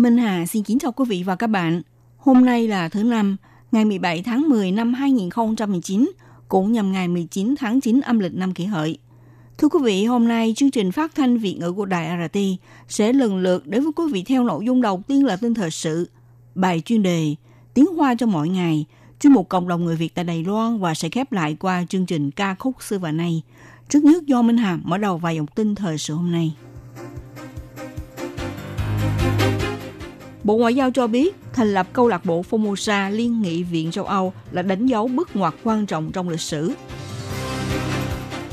Minh Hà xin kính chào quý vị và các bạn. Hôm nay là thứ năm, ngày 17 tháng 10 năm 2019, cũng nhằm ngày 19 tháng 9 âm lịch năm kỷ hợi. Thưa quý vị, hôm nay chương trình phát thanh Việt ngữ của Đài RT sẽ lần lượt đến với quý vị theo nội dung đầu tiên là tin thời sự, bài chuyên đề, tiếng hoa cho mỗi ngày, chuyên mục cộng đồng người Việt tại Đài Loan và sẽ khép lại qua chương trình ca khúc xưa và nay. Trước nhất do Minh Hà mở đầu vài dòng tin thời sự hôm nay. Bộ Ngoại giao cho biết thành lập câu lạc bộ Formosa Liên nghị viện châu Âu là đánh dấu bước ngoặt quan trọng trong lịch sử.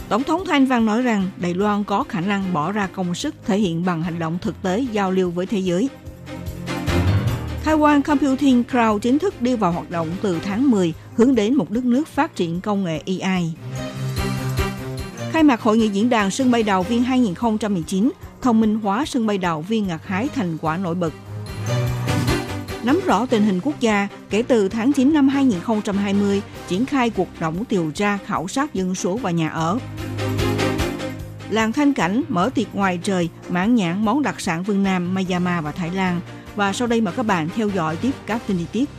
Tổng thống Thanh Văn nói rằng Đài Loan có khả năng bỏ ra công sức thể hiện bằng hành động thực tế giao lưu với thế giới. Taiwan Computing Cloud chính thức đi vào hoạt động từ tháng 10, hướng đến một đất nước phát triển công nghệ AI. Khai mạc Hội nghị diễn đàn sân bay đầu viên 2019, thông minh hóa sân bay đầu viên ngặt hái thành quả nổi bật nắm rõ tình hình quốc gia kể từ tháng 9 năm 2020 triển khai cuộc động điều tra khảo sát dân số và nhà ở. Làng Thanh Cảnh mở tiệc ngoài trời mãn nhãn món đặc sản Vương Nam, Myanmar và Thái Lan. Và sau đây mời các bạn theo dõi tiếp các tin chi tiết.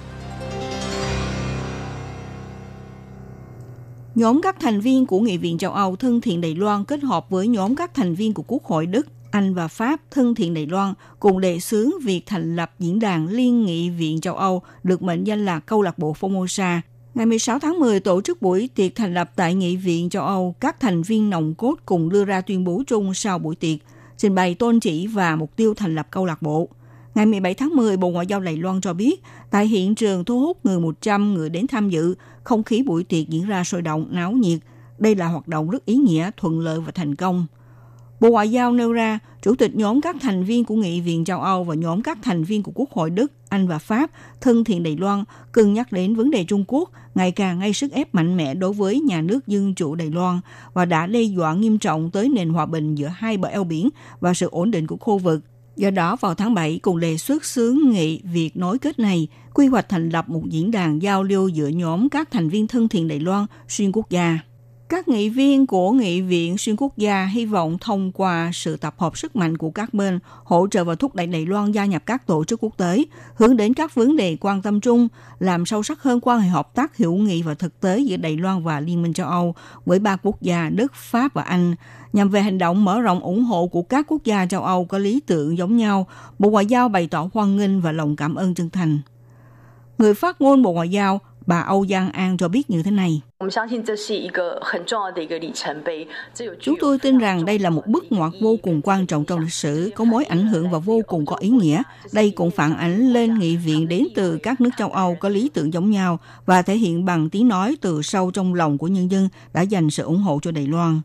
Nhóm các thành viên của Nghị viện châu Âu thân thiện Đài Loan kết hợp với nhóm các thành viên của Quốc hội Đức anh và Pháp thân thiện Đài Loan cùng đề xướng việc thành lập diễn đàn Liên nghị viện châu Âu được mệnh danh là câu lạc bộ Formosa. Ngày 16 tháng 10 tổ chức buổi tiệc thành lập tại Nghị viện châu Âu, các thành viên nòng cốt cùng đưa ra tuyên bố chung sau buổi tiệc, trình bày tôn chỉ và mục tiêu thành lập câu lạc bộ. Ngày 17 tháng 10, Bộ Ngoại giao Đài Loan cho biết, tại hiện trường thu hút người 100 người đến tham dự, không khí buổi tiệc diễn ra sôi động, náo nhiệt. Đây là hoạt động rất ý nghĩa, thuận lợi và thành công. Bộ Ngoại giao nêu ra, Chủ tịch nhóm các thành viên của Nghị viện châu Âu và nhóm các thành viên của Quốc hội Đức, Anh và Pháp thân thiện Đài Loan cân nhắc đến vấn đề Trung Quốc ngày càng gây sức ép mạnh mẽ đối với nhà nước dân chủ Đài Loan và đã đe dọa nghiêm trọng tới nền hòa bình giữa hai bờ eo biển và sự ổn định của khu vực. Do đó, vào tháng 7, cùng đề xuất xướng nghị việc nối kết này, quy hoạch thành lập một diễn đàn giao lưu giữa nhóm các thành viên thân thiện Đài Loan xuyên quốc gia. Các nghị viên của Nghị viện xuyên quốc gia hy vọng thông qua sự tập hợp sức mạnh của các bên hỗ trợ và thúc đẩy Đài Loan gia nhập các tổ chức quốc tế, hướng đến các vấn đề quan tâm chung, làm sâu sắc hơn quan hệ hợp tác hữu nghị và thực tế giữa Đài Loan và Liên minh châu Âu với ba quốc gia Đức, Pháp và Anh, nhằm về hành động mở rộng ủng hộ của các quốc gia châu Âu có lý tưởng giống nhau. Bộ Ngoại giao bày tỏ hoan nghênh và lòng cảm ơn chân thành. Người phát ngôn Bộ Ngoại giao bà Âu Giang An cho biết như thế này. Chúng tôi tin rằng đây là một bước ngoặt vô cùng quan trọng trong lịch sử, có mối ảnh hưởng và vô cùng có ý nghĩa. Đây cũng phản ánh lên nghị viện đến từ các nước châu Âu có lý tưởng giống nhau và thể hiện bằng tiếng nói từ sâu trong lòng của nhân dân đã dành sự ủng hộ cho Đài Loan.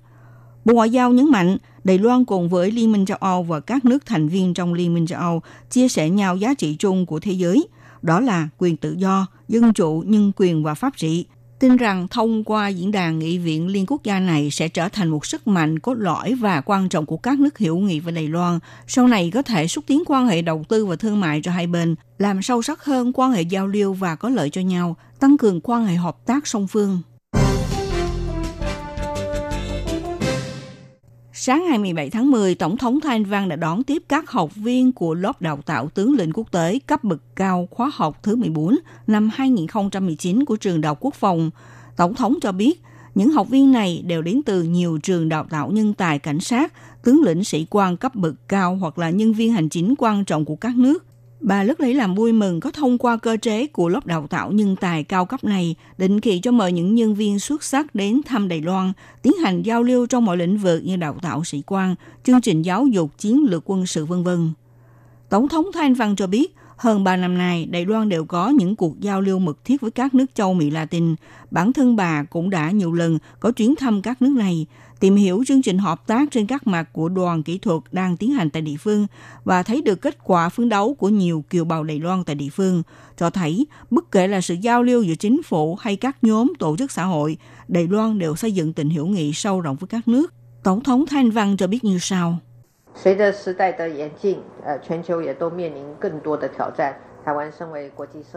Bộ Ngoại giao nhấn mạnh, Đài Loan cùng với Liên minh châu Âu và các nước thành viên trong Liên minh châu Âu chia sẻ nhau giá trị chung của thế giới, đó là quyền tự do, dân chủ, nhân quyền và pháp trị. Tin rằng thông qua diễn đàn nghị viện liên quốc gia này sẽ trở thành một sức mạnh cốt lõi và quan trọng của các nước hữu nghị với Đài Loan, sau này có thể xúc tiến quan hệ đầu tư và thương mại cho hai bên, làm sâu sắc hơn quan hệ giao lưu và có lợi cho nhau, tăng cường quan hệ hợp tác song phương. Sáng ngày 17 tháng 10, Tổng thống Thanh Văn đã đón tiếp các học viên của lớp đào tạo tướng lĩnh quốc tế cấp bậc cao khóa học thứ 14 năm 2019 của trường Đại Quốc phòng. Tổng thống cho biết, những học viên này đều đến từ nhiều trường đào tạo nhân tài cảnh sát, tướng lĩnh sĩ quan cấp bậc cao hoặc là nhân viên hành chính quan trọng của các nước Bà rất lấy làm vui mừng có thông qua cơ chế của lớp đào tạo nhân tài cao cấp này, định kỳ cho mời những nhân viên xuất sắc đến thăm Đài Loan, tiến hành giao lưu trong mọi lĩnh vực như đào tạo sĩ quan, chương trình giáo dục, chiến lược quân sự v.v. Tổng thống Thanh Văn cho biết, hơn 3 năm nay, Đài Loan đều có những cuộc giao lưu mật thiết với các nước châu Mỹ Latin. Bản thân bà cũng đã nhiều lần có chuyến thăm các nước này, tìm hiểu chương trình hợp tác trên các mặt của đoàn kỹ thuật đang tiến hành tại địa phương và thấy được kết quả phấn đấu của nhiều kiều bào Đài Loan tại địa phương, cho thấy bất kể là sự giao lưu giữa chính phủ hay các nhóm tổ chức xã hội, Đài Loan đều xây dựng tình hữu nghị sâu rộng với các nước. Tổng thống Thanh Văn cho biết như sau. 随着时代的演进，呃，全球也都面临更多的挑战。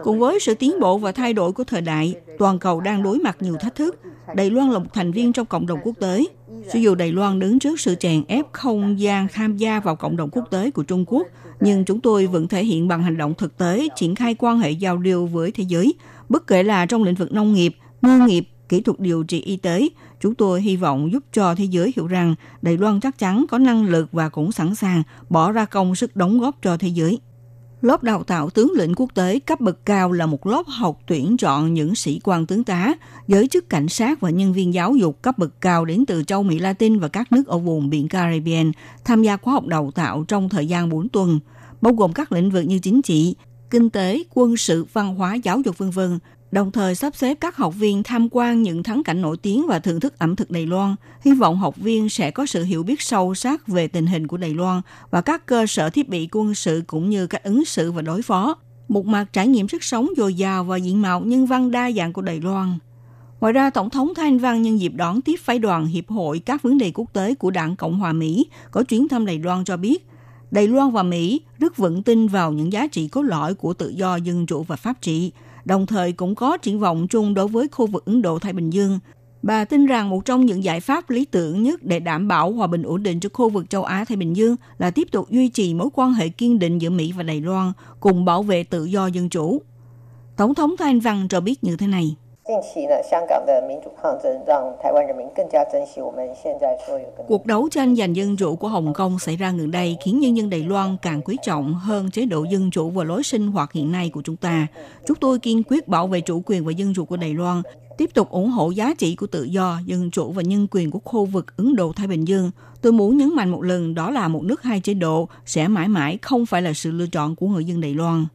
Cùng với sự tiến bộ và thay đổi của thời đại, toàn cầu đang đối mặt nhiều thách thức. Đài Loan là một thành viên trong cộng đồng quốc tế. Cho dù Đài Loan đứng trước sự chèn ép không gian tham gia vào cộng đồng quốc tế của Trung Quốc, nhưng chúng tôi vẫn thể hiện bằng hành động thực tế triển khai quan hệ giao lưu với thế giới, bất kể là trong lĩnh vực nông nghiệp, ngư nghiệp, kỹ thuật điều trị y tế. Chúng tôi hy vọng giúp cho thế giới hiểu rằng Đài Loan chắc chắn có năng lực và cũng sẵn sàng bỏ ra công sức đóng góp cho thế giới. Lớp đào tạo tướng lĩnh quốc tế cấp bậc cao là một lớp học tuyển chọn những sĩ quan tướng tá, giới chức cảnh sát và nhân viên giáo dục cấp bậc cao đến từ châu Mỹ Latin và các nước ở vùng biển Caribbean tham gia khóa học đào tạo trong thời gian 4 tuần, bao gồm các lĩnh vực như chính trị, kinh tế, quân sự, văn hóa, giáo dục v.v đồng thời sắp xếp các học viên tham quan những thắng cảnh nổi tiếng và thưởng thức ẩm thực Đài Loan. Hy vọng học viên sẽ có sự hiểu biết sâu sắc về tình hình của Đài Loan và các cơ sở thiết bị quân sự cũng như cách ứng xử và đối phó. Một mặt trải nghiệm sức sống dồi dào và diện mạo nhân văn đa dạng của Đài Loan. Ngoài ra, Tổng thống Thanh Văn nhân dịp đón tiếp phái đoàn Hiệp hội các vấn đề quốc tế của Đảng Cộng hòa Mỹ có chuyến thăm Đài Loan cho biết, Đài Loan và Mỹ rất vững tin vào những giá trị cốt lõi của tự do, dân chủ và pháp trị – đồng thời cũng có triển vọng chung đối với khu vực Ấn Độ-Thái Bình Dương. Bà tin rằng một trong những giải pháp lý tưởng nhất để đảm bảo hòa bình ổn định cho khu vực châu Á-Thái Bình Dương là tiếp tục duy trì mối quan hệ kiên định giữa Mỹ và Đài Loan, cùng bảo vệ tự do dân chủ. Tổng thống Thanh Văn cho biết như thế này 近期呢，香港的民主抗争让台湾人民更加珍惜我们现在所有的。 Cuộc đấu tranh giành dân chủ của Hồng Kông xảy ra gần đây khiến nhân dân Đài Loan càng quý trọng hơn chế độ dân chủ và lối sinh hoạt hiện nay của chúng ta. Chúng tôi kiên quyết bảo vệ chủ quyền và dân chủ của Đài Loan, tiếp tục ủng hộ giá trị của tự do, dân chủ và nhân quyền của khu vực Ấn Độ-Thái Bình Dương. Tôi muốn nhấn mạnh một lần đó là một nước hai chế độ sẽ mãi mãi không phải là sự lựa chọn của người dân Đài Loan.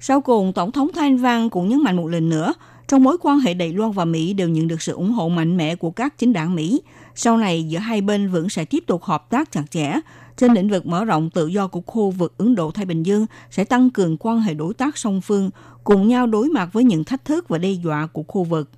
Sau cùng, Tổng thống Thanh Văn cũng nhấn mạnh một lần nữa, trong mối quan hệ Đài Loan và Mỹ đều nhận được sự ủng hộ mạnh mẽ của các chính đảng Mỹ. Sau này, giữa hai bên vẫn sẽ tiếp tục hợp tác chặt chẽ. Trên lĩnh vực mở rộng tự do của khu vực Ấn Độ-Thái Bình Dương sẽ tăng cường quan hệ đối tác song phương, cùng nhau đối mặt với những thách thức và đe dọa của khu vực.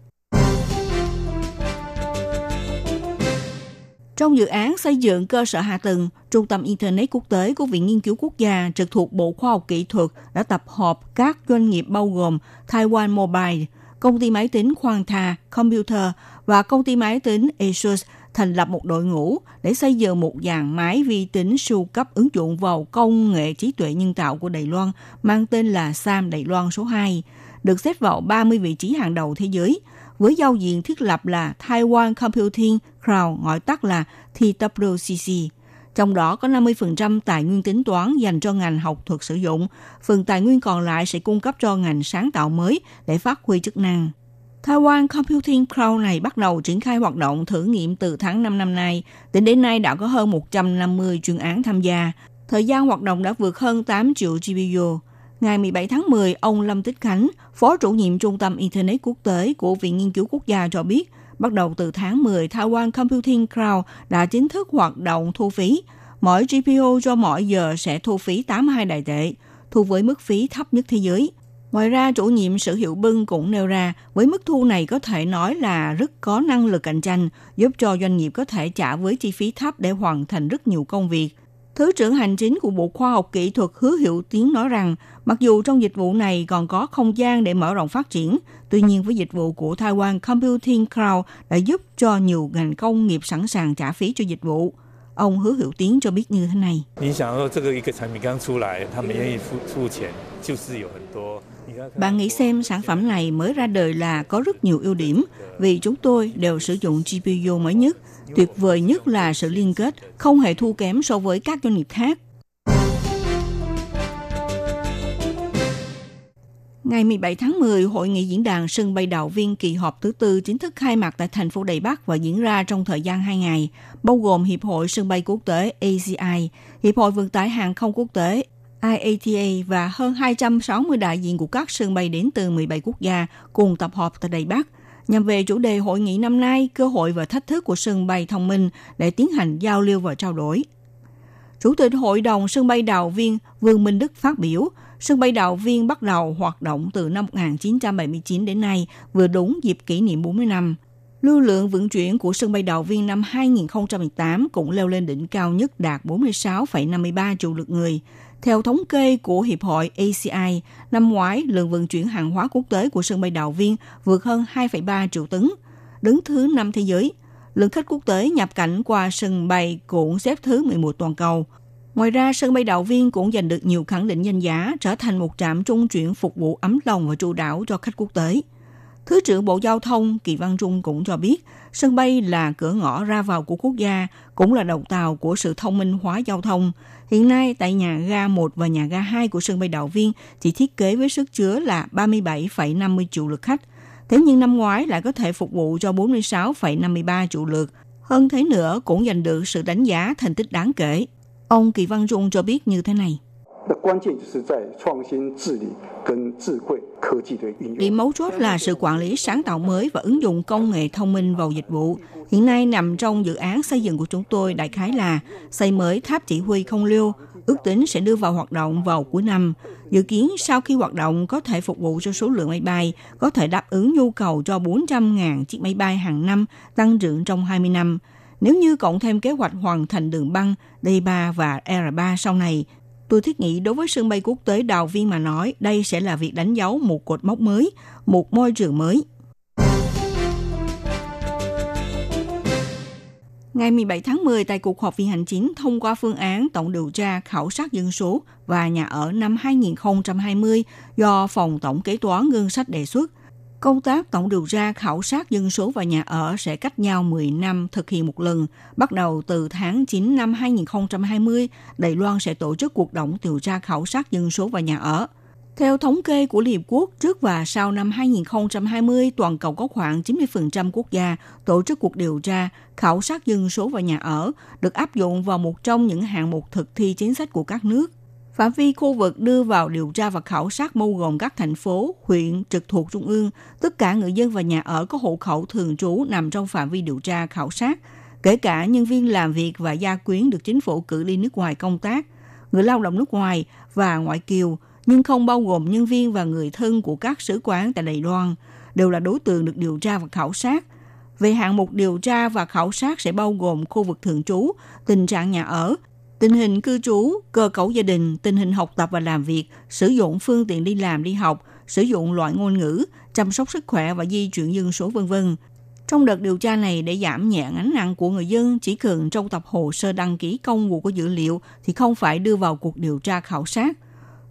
Trong dự án xây dựng cơ sở hạ tầng, Trung tâm Internet quốc tế của Viện Nghiên cứu Quốc gia trực thuộc Bộ Khoa học Kỹ thuật đã tập hợp các doanh nghiệp bao gồm Taiwan Mobile, công ty máy tính Quanta Computer và công ty máy tính Asus thành lập một đội ngũ để xây dựng một dàn máy vi tính siêu cấp ứng dụng vào công nghệ trí tuệ nhân tạo của Đài Loan mang tên là SAM Đài Loan số 2, được xếp vào 30 vị trí hàng đầu thế giới, với giao diện thiết lập là Taiwan Computing Cloud, gọi tắt là TWCC. Trong đó có 50% tài nguyên tính toán dành cho ngành học thuật sử dụng, phần tài nguyên còn lại sẽ cung cấp cho ngành sáng tạo mới để phát huy chức năng. Taiwan Computing Cloud này bắt đầu triển khai hoạt động thử nghiệm từ tháng 5 năm nay. Tính đến nay đã có hơn 150 chuyên án tham gia. Thời gian hoạt động đã vượt hơn 8 triệu GPU. Ngày 17 tháng 10, ông Lâm Tích Khánh, Phó chủ nhiệm Trung tâm Internet Quốc tế của Viện Nghiên cứu Quốc gia cho biết, bắt đầu từ tháng 10, Taiwan Computing Cloud đã chính thức hoạt động thu phí. Mỗi GPU cho mỗi giờ sẽ thu phí 82 đại tệ, thu với mức phí thấp nhất thế giới. Ngoài ra, chủ nhiệm Sử Hiệu Bưng cũng nêu ra, với mức thu này có thể nói là rất có năng lực cạnh tranh, giúp cho doanh nghiệp có thể trả với chi phí thấp để hoàn thành rất nhiều công việc. Thứ trưởng hành chính của Bộ Khoa học Kỹ thuật Hứa Hiệu Tiến nói rằng, mặc dù trong dịch vụ này còn có không gian để mở rộng phát triển, tuy nhiên với dịch vụ của Taiwan Computing Cloud đã giúp cho nhiều ngành công nghiệp sẵn sàng trả phí cho dịch vụ. Ông Hứa Hiệu Tiến cho biết như thế này. Bạn nghĩ xem sản phẩm này mới ra đời là có rất nhiều ưu điểm vì chúng tôi đều sử dụng GPU mới nhất. Tuyệt vời nhất là sự liên kết không hề thua kém so với các doanh nghiệp khác. Ngày 17 tháng 10, Hội nghị diễn đàn sân bay đạo viên kỳ họp thứ tư chính thức khai mạc tại thành phố Đài Bắc và diễn ra trong thời gian 2 ngày, bao gồm Hiệp hội Sân bay Quốc tế ACI, Hiệp hội Vận tải Hàng không Quốc tế IATA và hơn 260 đại diện của các sân bay đến từ 17 quốc gia cùng tập hợp tại Đài Bắc. nhằm về chủ đề hội nghị năm nay, cơ hội và thách thức của sân bay thông minh để tiến hành giao lưu và trao đổi. Chủ tịch Hội đồng sân bay Đào Viên Vương Minh Đức phát biểu, sân bay Đào Viên bắt đầu hoạt động từ năm 1979 đến nay, vừa đúng dịp kỷ niệm 40 năm. Lưu lượng vận chuyển của sân bay Đào Viên năm 2018 cũng leo lên đỉnh cao nhất đạt 46,53 triệu lượt người. Theo thống kê của Hiệp hội ACI, năm ngoái lượng vận chuyển hàng hóa quốc tế của sân bay Đào Viên vượt hơn 2,3 triệu tấn, đứng thứ năm thế giới. Lượng khách quốc tế nhập cảnh qua sân bay cũng xếp thứ 11 toàn cầu. Ngoài ra, sân bay Đào Viên cũng giành được nhiều khẳng định danh giá, trở thành một trạm trung chuyển phục vụ ấm lòng và trụ đảo cho khách quốc tế. Thứ trưởng Bộ Giao thông Kỳ Văn Trung cũng cho biết, sân bay là cửa ngõ ra vào của quốc gia, cũng là đầu tàu của sự thông minh hóa giao thông. Hiện nay, tại nhà ga 1 và nhà ga 2 của sân bay Đạo Viên chỉ thiết kế với sức chứa là 37,50 triệu lượt khách. Thế nhưng năm ngoái lại có thể phục vụ cho 46,53 triệu lượt. Hơn thế nữa cũng giành được sự đánh giá thành tích đáng kể. Ông Kỳ Văn Trung cho biết như thế này. 的关键就是在创新治理跟智慧科技的运用。 Điểm mấu chốt là sự quản lý sáng tạo mới và ứng dụng công nghệ thông minh vào dịch vụ. Hiện nay nằm trong dự án xây dựng của chúng tôi đại khái là xây mới tháp chỉ huy không lưu, ước tính sẽ đưa vào hoạt động vào cuối năm. Dự kiến sau khi hoạt động có thể phục vụ cho số lượng máy bay, có thể đáp ứng nhu cầu cho 400.000 chiếc máy bay hàng năm, tăng trưởng trong 20 năm. Nếu như cộng thêm kế hoạch hoàn thành đường băng D3 và R3 sau này, Tôi thiết nghĩ đối với sân bay quốc tế Đào Viên mà nói, đây sẽ là việc đánh dấu một cột mốc mới, một môi trường mới. Ngày 17 tháng 10 tại cuộc họp viên hành chính thông qua phương án tổng điều tra khảo sát dân số và nhà ở năm 2020 do Phòng Tổng Kế toán Ngân sách đề xuất. Công tác tổng điều tra khảo sát dân số và nhà ở sẽ cách nhau 10 năm thực hiện một lần. Bắt đầu từ tháng 9 năm 2020, Đài Loan sẽ tổ chức cuộc tổng điều tra khảo sát dân số và nhà ở. Theo thống kê của Liên Hợp Quốc, trước và sau năm 2020, toàn cầu có khoảng 90% quốc gia tổ chức cuộc điều tra, khảo sát dân số và nhà ở, được áp dụng vào một trong những hạng mục thực thi chính sách của các nước. Phạm vi khu vực đưa vào điều tra và khảo sát bao gồm các thành phố, huyện trực thuộc trung ương, tất cả người dân và nhà ở có hộ khẩu thường trú nằm trong phạm vi điều tra khảo sát, kể cả nhân viên làm việc và gia quyến được chính phủ cử đi nước ngoài công tác, người lao động nước ngoài và ngoại kiều, nhưng không bao gồm nhân viên và người thân của các sứ quán tại Đài Loan, đều là đối tượng được điều tra và khảo sát. Về hạng mục điều tra và khảo sát sẽ bao gồm khu vực thường trú, tình trạng nhà ở, tình hình cư trú, cơ cấu gia đình, tình hình học tập và làm việc, sử dụng phương tiện đi làm đi học, sử dụng loại ngôn ngữ, chăm sóc sức khỏe và di chuyển dân số vân vân. Trong đợt điều tra này để giảm nhẹ gánh nặng của người dân, chỉ cần trong tập hồ sơ đăng ký công vụ của dữ liệu thì không phải đưa vào cuộc điều tra khảo sát.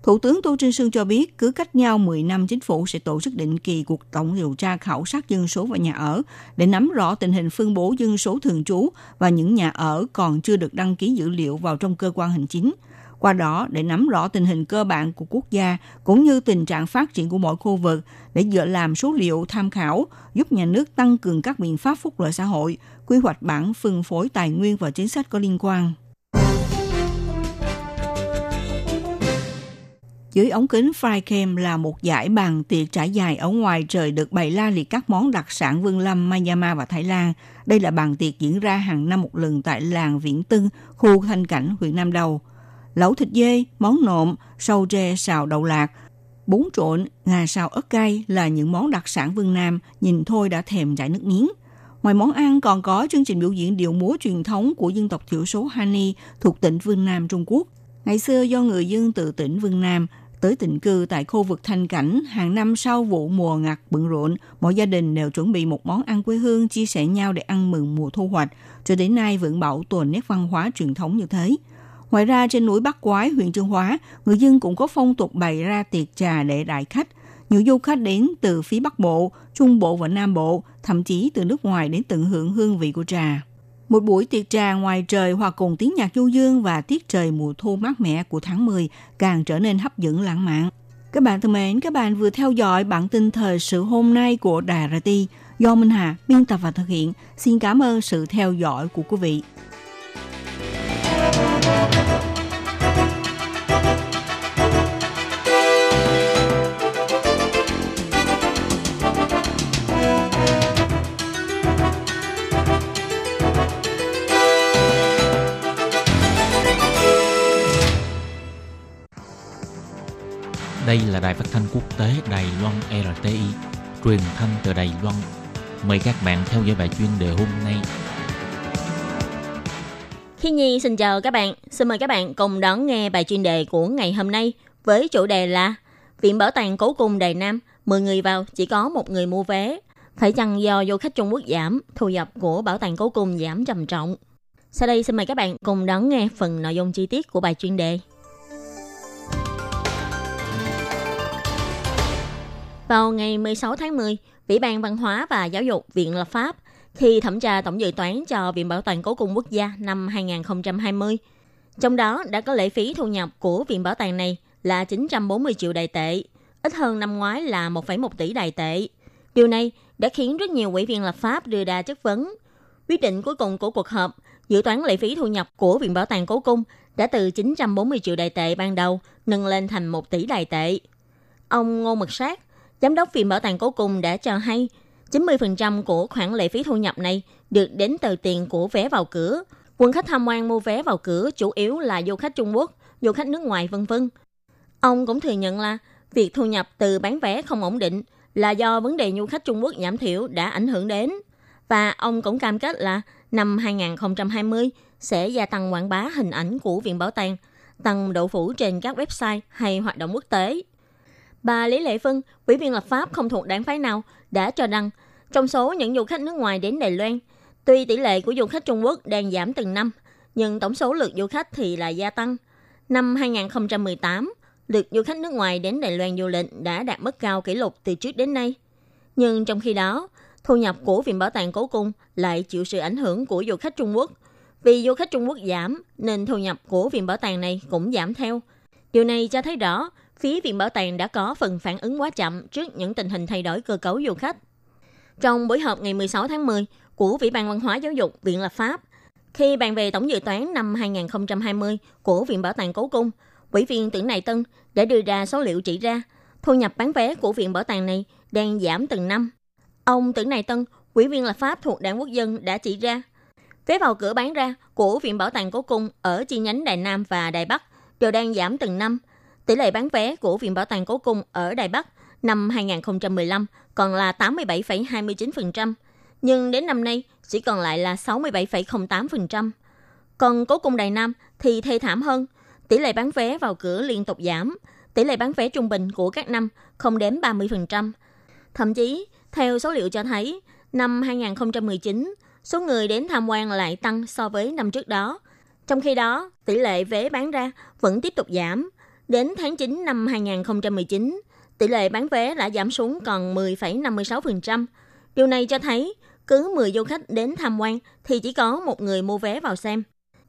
Thủ tướng Tô Trinh Sương cho biết cứ cách nhau 10 năm chính phủ sẽ tổ chức định kỳ cuộc tổng điều tra khảo sát dân số và nhà ở để nắm rõ tình hình phân bố dân số thường trú và những nhà ở còn chưa được đăng ký dữ liệu vào trong cơ quan hành chính. Qua đó để nắm rõ tình hình cơ bản của quốc gia cũng như tình trạng phát triển của mỗi khu vực để dựa làm số liệu tham khảo giúp nhà nước tăng cường các biện pháp phúc lợi xã hội, quy hoạch bản phân phối tài nguyên và chính sách có liên quan. Dưới ống kính Flycam là một giải bàn tiệc trải dài ở ngoài trời được bày la liệt các món đặc sản Vương Lâm, Myanmar và Thái Lan. Đây là bàn tiệc diễn ra hàng năm một lần tại làng Viễn Tưng, khu Thanh Cảnh, huyện Nam Đầu. Lẩu thịt dê, món nộm, sâu tre xào đậu lạc, bún trộn, ngà xào ớt cay là những món đặc sản Vương Nam, nhìn thôi đã thèm chảy nước miếng. Ngoài món ăn còn có chương trình biểu diễn điệu múa truyền thống của dân tộc thiểu số Hani thuộc tỉnh Vương Nam Trung Quốc. Ngày xưa do người dân từ tỉnh Vương Nam tới định cư tại khu vực thanh cảnh, hàng năm sau vụ mùa ngặt bận rộn, mỗi gia đình đều chuẩn bị một món ăn quê hương chia sẻ nhau để ăn mừng mùa thu hoạch, cho đến nay vẫn bảo tồn nét văn hóa truyền thống như thế. Ngoài ra trên núi Bắc Quái, huyện Trương Hóa, người dân cũng có phong tục bày ra tiệc trà để đại khách. Nhiều du khách đến từ phía Bắc Bộ, Trung Bộ và Nam Bộ, thậm chí từ nước ngoài đến tận hưởng hương vị của trà. Một buổi tiệc trà ngoài trời hoặc cùng tiếng nhạc du dương và tiết trời mùa thu mát mẻ của tháng 10 càng trở nên hấp dẫn lãng mạn. Các bạn thân mến, các bạn vừa theo dõi bản tin thời sự hôm nay của Đài RT do Minh Hà biên tập và thực hiện. Xin cảm ơn sự theo dõi của quý vị. Đây là đài phát thanh quốc tế Đài Loan RTI, truyền thanh từ Đài Loan. Mời các bạn theo dõi bài chuyên đề hôm nay. Khi Nhi xin chào các bạn, xin mời các bạn cùng đón nghe bài chuyên đề của ngày hôm nay với chủ đề là Viện Bảo tàng Cố Cung Đài Nam, 10 người vào chỉ có một người mua vé. Phải chăng do du khách Trung Quốc giảm, thu nhập của Bảo tàng Cố Cung giảm trầm trọng? Sau đây xin mời các bạn cùng đón nghe phần nội dung chi tiết của bài chuyên đề. Vào ngày 16 tháng 10, Ủy ban Văn hóa và Giáo dục Viện Lập pháp khi thẩm tra tổng dự toán cho Viện Bảo tàng Cố cung Quốc gia năm 2020. Trong đó đã có lệ phí thu nhập của Viện Bảo tàng này là 940 triệu đài tệ, ít hơn năm ngoái là 1,1 tỷ đài tệ. Điều này đã khiến rất nhiều ủy viên lập pháp đưa ra chất vấn. Quyết định cuối cùng của cuộc họp dự toán lệ phí thu nhập của Viện Bảo tàng Cố cung đã từ 940 triệu đài tệ ban đầu nâng lên thành 1 tỷ đài tệ. Ông Ngô Mật Sát, Giám đốc Viện Bảo tàng Cố cùng đã cho hay 90% của khoản lệ phí thu nhập này được đến từ tiền của vé vào cửa. Quân khách tham quan mua vé vào cửa chủ yếu là du khách Trung Quốc, du khách nước ngoài vân vân. Ông cũng thừa nhận là việc thu nhập từ bán vé không ổn định là do vấn đề du khách Trung Quốc giảm thiểu đã ảnh hưởng đến. Và ông cũng cam kết là năm 2020 sẽ gia tăng quảng bá hình ảnh của Viện Bảo tàng, tăng độ phủ trên các website hay hoạt động quốc tế. Bà Lý Lệ Phân, ủy viên lập pháp không thuộc đảng phái nào, đã cho rằng trong số những du khách nước ngoài đến Đài Loan, tuy tỷ lệ của du khách Trung Quốc đang giảm từng năm, nhưng tổng số lượt du khách thì là gia tăng. Năm 2018, lượt du khách nước ngoài đến Đài Loan du lịch đã đạt mức cao kỷ lục từ trước đến nay. Nhưng trong khi đó, thu nhập của Viện Bảo tàng Cố Cung lại chịu sự ảnh hưởng của du khách Trung Quốc. Vì du khách Trung Quốc giảm, nên thu nhập của Viện Bảo tàng này cũng giảm theo. Điều này cho thấy rõ phía Viện Bảo tàng đã có phần phản ứng quá chậm trước những tình hình thay đổi cơ cấu du khách. Trong buổi họp ngày 16 tháng 10 của Ủy ban Văn hóa Giáo dục Viện Lập pháp, khi bàn về tổng dự toán năm 2020 của Viện Bảo tàng Cố Cung, Ủy viên Tưởng Này Tân đã đưa ra số liệu chỉ ra thu nhập bán vé của Viện Bảo tàng này đang giảm từng năm. Ông Tưởng Này Tân, Ủy viên lập pháp thuộc Đảng Quốc dân đã chỉ ra vé vào cửa bán ra của Viện Bảo tàng Cố Cung ở chi nhánh Đài Nam và Đài Bắc đều đang giảm từng năm – Tỷ lệ bán vé của Viện Bảo tàng Cố Cung ở Đài Bắc năm 2015 còn là 87,29%, nhưng đến năm nay chỉ còn lại là 67,08%. Còn Cố Cung Đài Nam thì thê thảm hơn, tỷ lệ bán vé vào cửa liên tục giảm, tỷ lệ bán vé trung bình của các năm không đến 30%. Thậm chí, theo số liệu cho thấy, năm 2019, số người đến tham quan lại tăng so với năm trước đó. Trong khi đó, tỷ lệ vé bán ra vẫn tiếp tục giảm, Đến tháng 9 năm 2019, tỷ lệ bán vé đã giảm xuống còn 10,56%. Điều này cho thấy cứ 10 du khách đến tham quan thì chỉ có một người mua vé vào xem.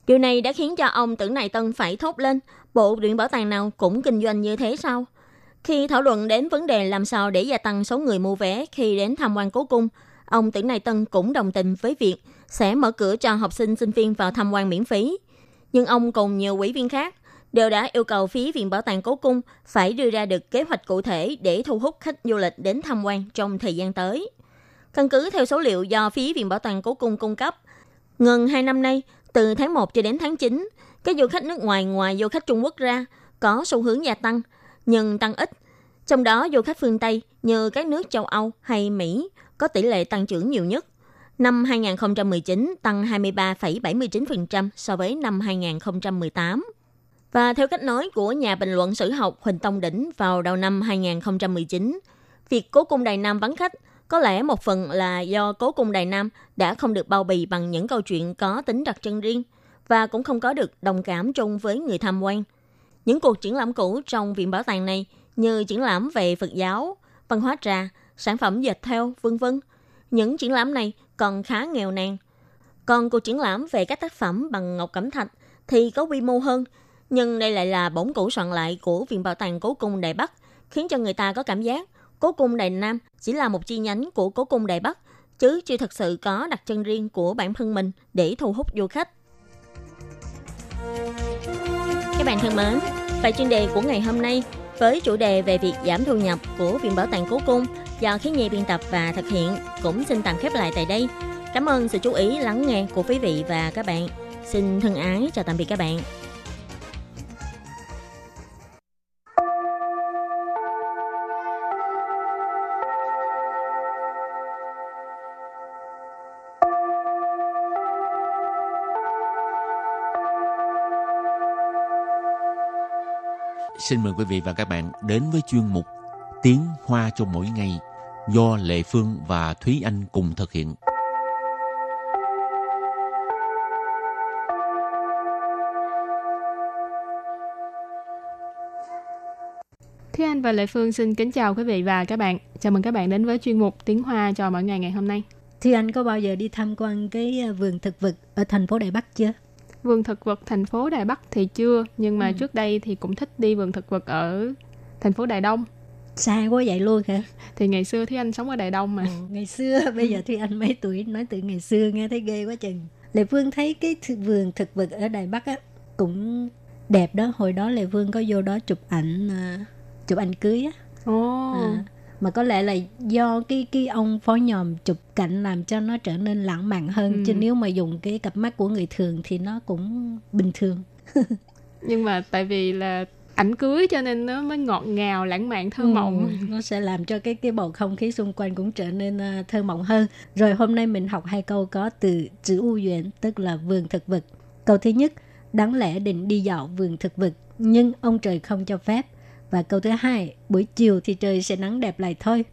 Điều này đã khiến cho ông Tưởng Này Tân phải thốt lên, bộ viện bảo tàng nào cũng kinh doanh như thế sao? Khi thảo luận đến vấn đề làm sao để gia tăng số người mua vé khi đến tham quan cố cung, ông Tưởng Này Tân cũng đồng tình với việc sẽ mở cửa cho học sinh sinh viên vào tham quan miễn phí. Nhưng ông cùng nhiều ủy viên khác đều đã yêu cầu phía Viện Bảo tàng Cố Cung phải đưa ra được kế hoạch cụ thể để thu hút khách du lịch đến tham quan trong thời gian tới. Căn cứ theo số liệu do phía Viện Bảo tàng Cố Cung cung cấp, gần 2 năm nay, từ tháng 1 cho đến tháng 9, các du khách nước ngoài ngoài du khách Trung Quốc ra có xu hướng gia tăng, nhưng tăng ít. Trong đó du khách phương Tây như các nước châu Âu hay Mỹ có tỷ lệ tăng trưởng nhiều nhất. Năm 2019 tăng 23,79% so với năm 2018. Và theo cách nói của nhà bình luận sử học Huỳnh Tông Đỉnh vào đầu năm 2019, việc cố cung Đài Nam vắng khách có lẽ một phần là do cố cung Đài Nam đã không được bao bì bằng những câu chuyện có tính đặc trưng riêng và cũng không có được đồng cảm chung với người tham quan. Những cuộc triển lãm cũ trong viện bảo tàng này như triển lãm về Phật giáo, văn hóa trà, sản phẩm dệt theo, vân vân. Những triển lãm này còn khá nghèo nàn. Còn cuộc triển lãm về các tác phẩm bằng ngọc cẩm thạch thì có quy mô hơn nhưng đây lại là bổn cũ soạn lại của Viện Bảo tàng Cố cung Đài Bắc, khiến cho người ta có cảm giác Cố cung Đài Nam chỉ là một chi nhánh của Cố cung Đài Bắc, chứ chưa thật sự có đặc trưng riêng của bản thân mình để thu hút du khách. Các bạn thân mến, bài chuyên đề của ngày hôm nay với chủ đề về việc giảm thu nhập của Viện Bảo tàng Cố cung do khí nhi biên tập và thực hiện cũng xin tạm khép lại tại đây. Cảm ơn sự chú ý lắng nghe của quý vị và các bạn. Xin thân ái chào tạm biệt các bạn. Xin mời quý vị và các bạn đến với chuyên mục Tiếng Hoa cho mỗi ngày do Lệ Phương và Thúy Anh cùng thực hiện. Thúy Anh và Lệ Phương xin kính chào quý vị và các bạn. Chào mừng các bạn đến với chuyên mục Tiếng Hoa cho mỗi ngày ngày hôm nay. Thúy Anh có bao giờ đi tham quan cái à, vườn thực vật ở thành phố Đài Bắc chưa? Vườn thực vật thành phố Đài Bắc thì chưa, nhưng mà Ừ. trước đây thì cũng thích đi vườn thực vật ở thành phố Đài Đông. Xa quá vậy luôn hả? Thì ngày xưa Thúy Anh sống ở Đài Đông mà. Ngày xưa, bây giờ Thúy Anh mấy tuổi nói từ ngày xưa nghe thấy ghê quá chừng. Lệ Phương thấy cái th- vườn thực vật ở Đài Bắc á cũng đẹp đó. Hồi đó Lệ Phương có vô đó chụp ảnh à, chụp ảnh cưới á. Ồ, À, mà có lẽ là do cái cái ông phó nhòm chụp cảnh làm cho nó trở nên lãng mạn hơn. Ừ. chứ nếu mà dùng cái cặp mắt của người thường thì nó cũng bình thường. Nhưng mà tại vì là ảnh cưới cho nên nó mới ngọt ngào, lãng mạn, thơ mộng. Ừ, nó sẽ làm cho cái cái bầu không khí xung quanh cũng trở nên à, thơ mộng hơn. Rồi hôm nay mình học hai câu có từ chữ u duyện tức là vườn thực vật. Câu thứ nhất đáng lẽ định đi dạo vườn thực vật nhưng ông trời không cho phép và câu thứ hai buổi chiều thì trời sẽ nắng đẹp lại thôi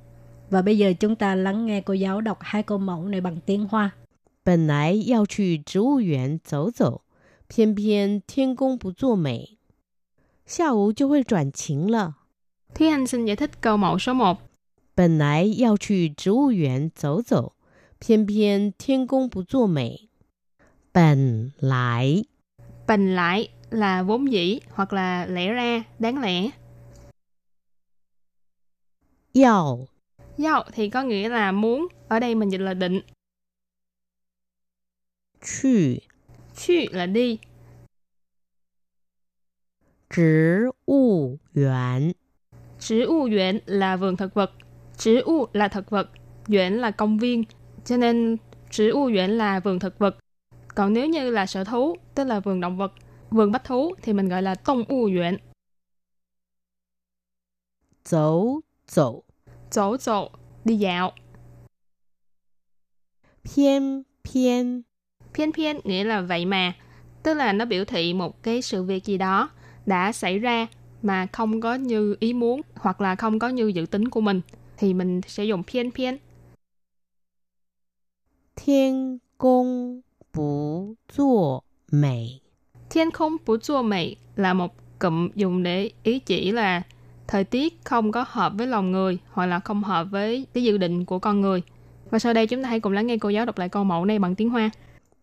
và bây giờ chúng ta lắng nghe cô giáo đọc hai câu mẫu này bằng tiếng hoa 本来要去植物园走走，偏偏天公不作美，下午就会转晴了。 Thúy Anh xin giải thích câu mẫu số 1. 本来要去植物园走走，偏偏天公不作美。本来 Bình lại là vốn dĩ hoặc là lẽ ra, đáng lẽ. 要 Dạo thì có nghĩa là muốn, ở đây mình dịch là định. 去 Chu là đi, 植物园， Chữ u duyện là vườn thực vật. Chữ u là thực vật, duyện là công viên. Cho nên chữ u duyện là vườn thực vật. Còn nếu như là sở thú, tức là vườn động vật, vườn bách thú thì mình gọi là tông u duyện. 走走 đi dạo. Piên piên nghĩa là vậy mà, tức là nó biểu thị một cái sự việc gì đó đã xảy ra mà không có như ý muốn hoặc là không có như dự tính của mình thì mình sẽ dùng piên piên. Thiên công bú zuo mei Thiên không bú zuo mei là một cụm dùng để ý chỉ là thời tiết không có hợp với lòng người hoặc là không hợp với cái dự định của con người. Và sau đây chúng ta hãy cùng lắng nghe cô giáo đọc lại câu mẫu này bằng tiếng Hoa.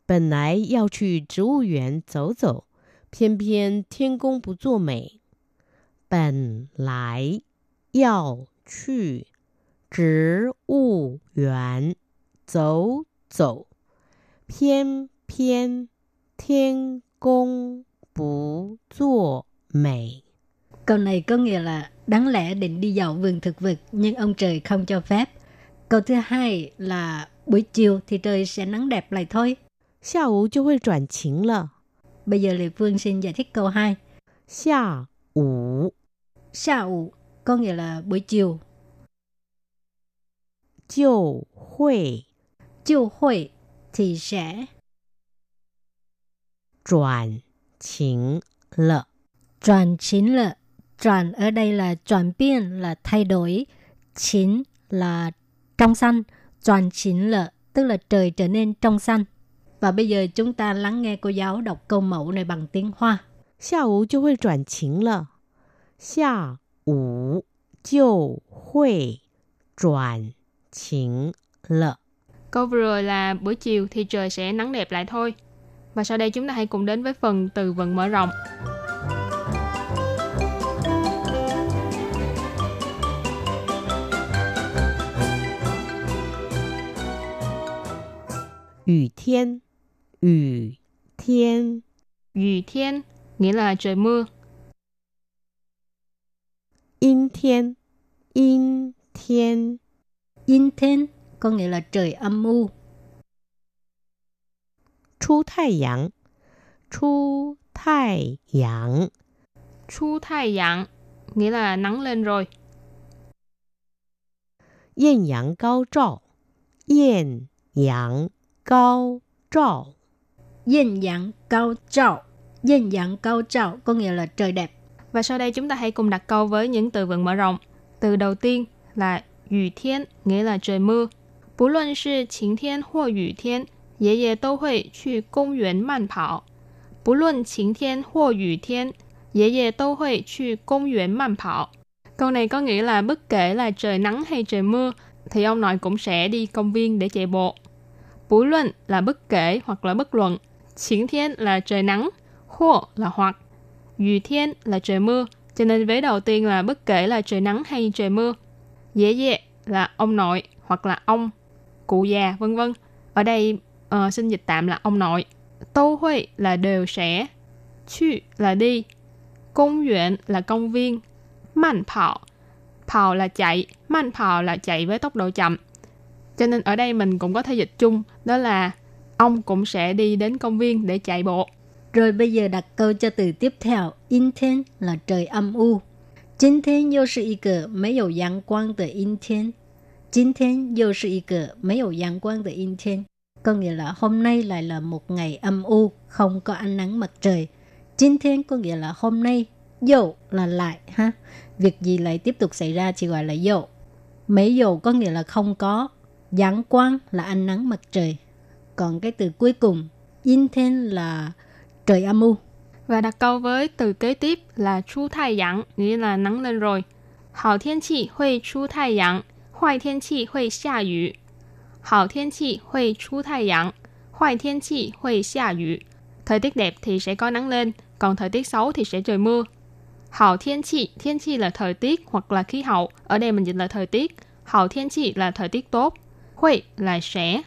本来要去植物园走走，偏偏天公不作美。本来要去植物园走走，偏偏天公不作美。 Câu này có nghĩa là đáng lẽ định đi dạo vườn thực vật nhưng ông trời không cho phép. Câu thứ hai là buổi chiều thì trời sẽ nắng đẹp lại thôi. 下午就会转晴了。 Bây giờ Lê Phương xin giải thích câu 2. 下午 Sa ủ có nghĩa là buổi chiều. 就会 Chiều hội thì sẽ 转晴了。 转chín là chuyển ở đây là chuyển biến là thay đổi, chín là trong xanh, chuyển chín là tức là trời trở nên trong xanh. Và bây giờ chúng ta lắng nghe cô giáo đọc câu mẫu này bằng tiếng Hoa. 下午就会转晴了。下午就会转晴了。 Câu vừa rồi là buổi chiều thì trời sẽ nắng đẹp lại thôi. Và sau đây chúng ta hãy cùng đến với phần từ vựng mở rộng. 雨天，雨天， Dì thiên nghĩa là trời mưa. 阴天，阴天， Yin thiên có nghĩa là trời âm u. 出太阳，出太阳， Chu thai dạng nghĩa là nắng lên rồi. 艳阳高照，艳阳 高照， Yin yang cao trào. Yin yang cao trào có nghĩa là trời đẹp. Và sau đây chúng ta hãy cùng đặt câu với những từ vựng mở rộng. Từ đầu tiên là 雨天 nghĩa là trời mưa. 不论是晴天或雨天，爷爷都会去公园慢跑。不论晴天或雨天，爷爷都会去公园慢跑。Câu này có nghĩa là bất kể là trời nắng hay trời mưa, thì ông nội cũng sẽ đi công viên để chạy bộ. Bú luận là bất kể hoặc là bất luận. Chiến thiên là trời nắng, khô là hoặc. Yu thiên là trời mưa, cho nên vế đầu tiên là bất kể là trời nắng hay trời mưa. Dễ dễ là ông nội hoặc là ông, cụ già, vân vân. Ở đây uh, xin dịch tạm là ông nội. Tô huệ là đều sẽ. Chu là đi. Công viện là công viên. mạnh phào. Phào là chạy. mạnh phào là chạy với tốc độ chậm. Cho nên ở đây mình cũng có thể dịch chung. Đó là ông cũng sẽ đi đến công viên để chạy bộ. Rồi bây giờ đặt câu cho từ tiếp theo. In thiên là trời âm u. 今天又是一个没有阳光的阴天。今天又是一个没有阳光的阴天。có nghĩa là hôm nay lại là một ngày âm u, không có ánh nắng mặt trời. Chính thiên có nghĩa là hôm nay, dầu là lại ha. Việc gì lại tiếp tục xảy ra chỉ gọi là dầu. Mấy dầu có nghĩa là không có, giáng quang là ánh nắng mặt trời. Còn cái từ cuối cùng, in thiên là trời âm u. Và đặt câu với từ kế tiếp là chu thai yang, nghĩa là nắng lên rồi. Hảo thiên气会出太阳，坏天气会下雨。hảo thiên气会出太阳，坏天气会下雨. Thời tiết đẹp thì sẽ có nắng lên, còn thời tiết xấu thì sẽ trời mưa. Hảo thiên chi, thiên chi là thời tiết hoặc là khí hậu, ở đây mình dịch là thời tiết. Hảo thiên chi là thời tiết tốt. Huệ là sẽ.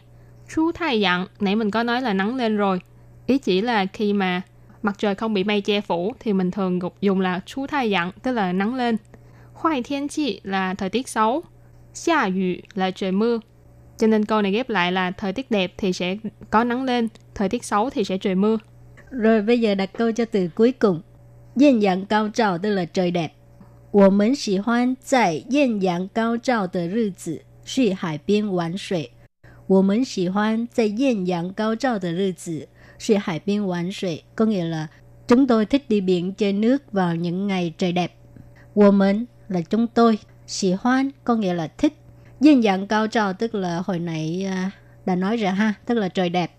Chú thái dặn, nãy mình có nói là nắng lên rồi. Ý chỉ là khi mà mặt trời không bị mây che phủ thì mình thường dùng là chú thái dặn, tức là nắng lên. Hoài thiên chi là thời tiết xấu. Xia yu là trời mưa. Cho nên câu này ghép lại là thời tiết đẹp thì sẽ có nắng lên, thời tiết xấu thì sẽ trời mưa. Rồi bây giờ đặt câu cho từ cuối cùng. Yên yang cao trào tức là trời đẹp. 我们喜欢在艳阳高照的日子 去海边玩水。我们喜欢在艳阳高照的日子去海边玩水. Có nghĩa là chúng tôi thích đi biển chơi nước vào những ngày trời đẹp. 我们 là chúng tôi. 喜欢 có nghĩa là thích. Dinh dạng cao trào tức là hồi nãy à, đã nói rồi ha, tức là trời đẹp.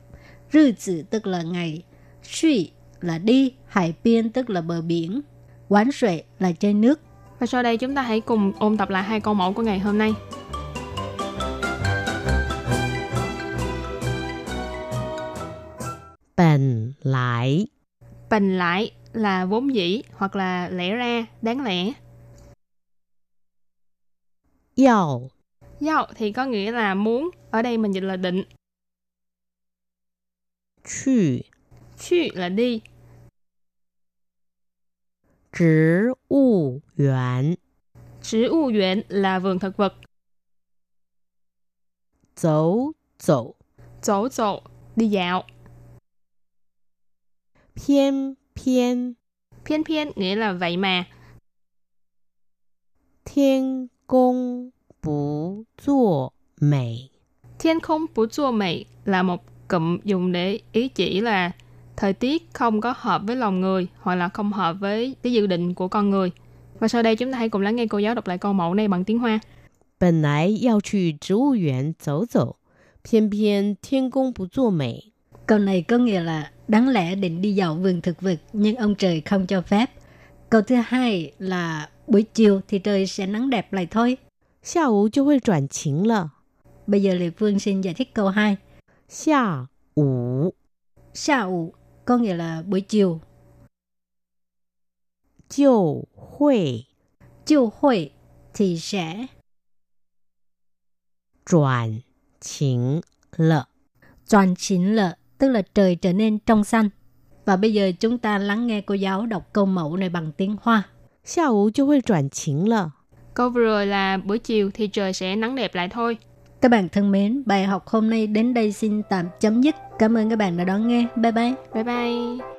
Rư tử tức là ngày. Suy là đi, hải biên tức là bờ biển. Quán suệ là chơi nước. Và sau đây chúng ta hãy cùng ôn tập lại hai câu mẫu của ngày hôm nay. Bần lại Bần lại là vốn dĩ hoặc là lẽ ra, đáng lẽ. Yào Yào thì có nghĩa là muốn, ở đây mình dịch là định. Chù Chù là đi.植物园 植物园là vườn thực vật. Dấu dấu Dỗ dỗ, đi dạo. Phiên phiên Phiên phiên nghĩa là vậy mà. Thiên công bú zuo mei Thiên không bú zuo mei là một cụm dùng để ý chỉ là thời tiết không có hợp với lòng người hoặc là không hợp với cái dự định của con người. Và sau đây chúng ta hãy cùng lắng nghe cô giáo đọc lại câu mẫu này bằng tiếng Hoa. 本来要去植物园走走，偏偏天公不作美。 Câu này có nghĩa là đáng lẽ định đi dạo vườn thực vật nhưng ông trời không cho phép. Câu thứ hai là buổi chiều thì trời sẽ nắng đẹp lại thôi. 下午就会转晴了。 Bây giờ Lê Phương xin giải thích câu 2. 下午 Sa ủ có nghĩa là buổi chiều. 就会 Chiều hội thì sẽ 转晴了。 toàn chính lợ, tức là trời trở nên trong xanh. Và bây giờ chúng ta lắng nghe cô giáo đọc câu mẫu này bằng tiếng Hoa. 下午就会转晴了。 Câu vừa rồi là buổi chiều thì trời sẽ nắng đẹp lại thôi. Các bạn thân mến, bài học hôm nay đến đây xin tạm chấm dứt. Cảm ơn các bạn đã đón nghe. Bye bye. Bye bye.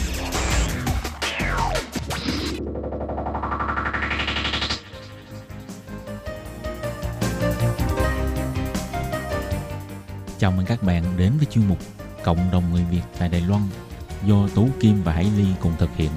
Chào mừng các bạn đến với chuyên mục Cộng đồng người Việt tại Đài Loan do Tú Kim và Hải Ly cùng thực hiện.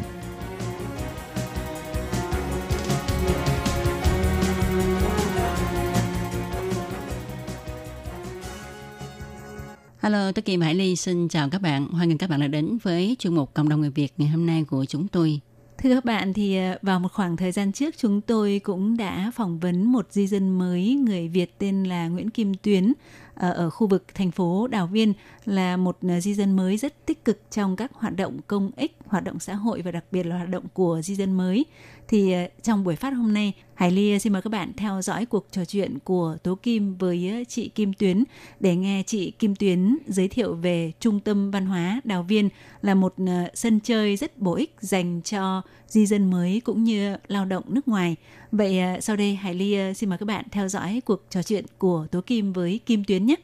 Hello, tôi Kim Hải Ly xin chào các bạn. Hoan nghênh các bạn đã đến với chuyên mục Cộng đồng người Việt ngày hôm nay của chúng tôi. Thưa các bạn, thì ờ, vào một khoảng thời gian trước chúng tôi cũng đã phỏng vấn một di dân mới người Việt tên là Nguyễn Kim Tuyến Ờ, ở khu vực thành phố Đào Viên là một ờ, di dân mới rất tích cực trong các hoạt động công ích, hoạt động xã hội và đặc biệt là hoạt động của di dân mới. Thì ờ, trong buổi phát hôm nay, Hải Ly ờ, xin mời các bạn theo dõi cuộc trò chuyện của Tố Kim với ờ, chị Kim Tuyến để nghe chị Kim Tuyến giới thiệu về Trung tâm Văn hóa Đào Viên là một sân chơi rất bổ ích dành cho di dân mới cũng như lao động nước ngoài. Vậy sau đây Hải Ly xin mời các bạn theo dõi cuộc trò chuyện của Tố Kim với Kim Tuyến nhé.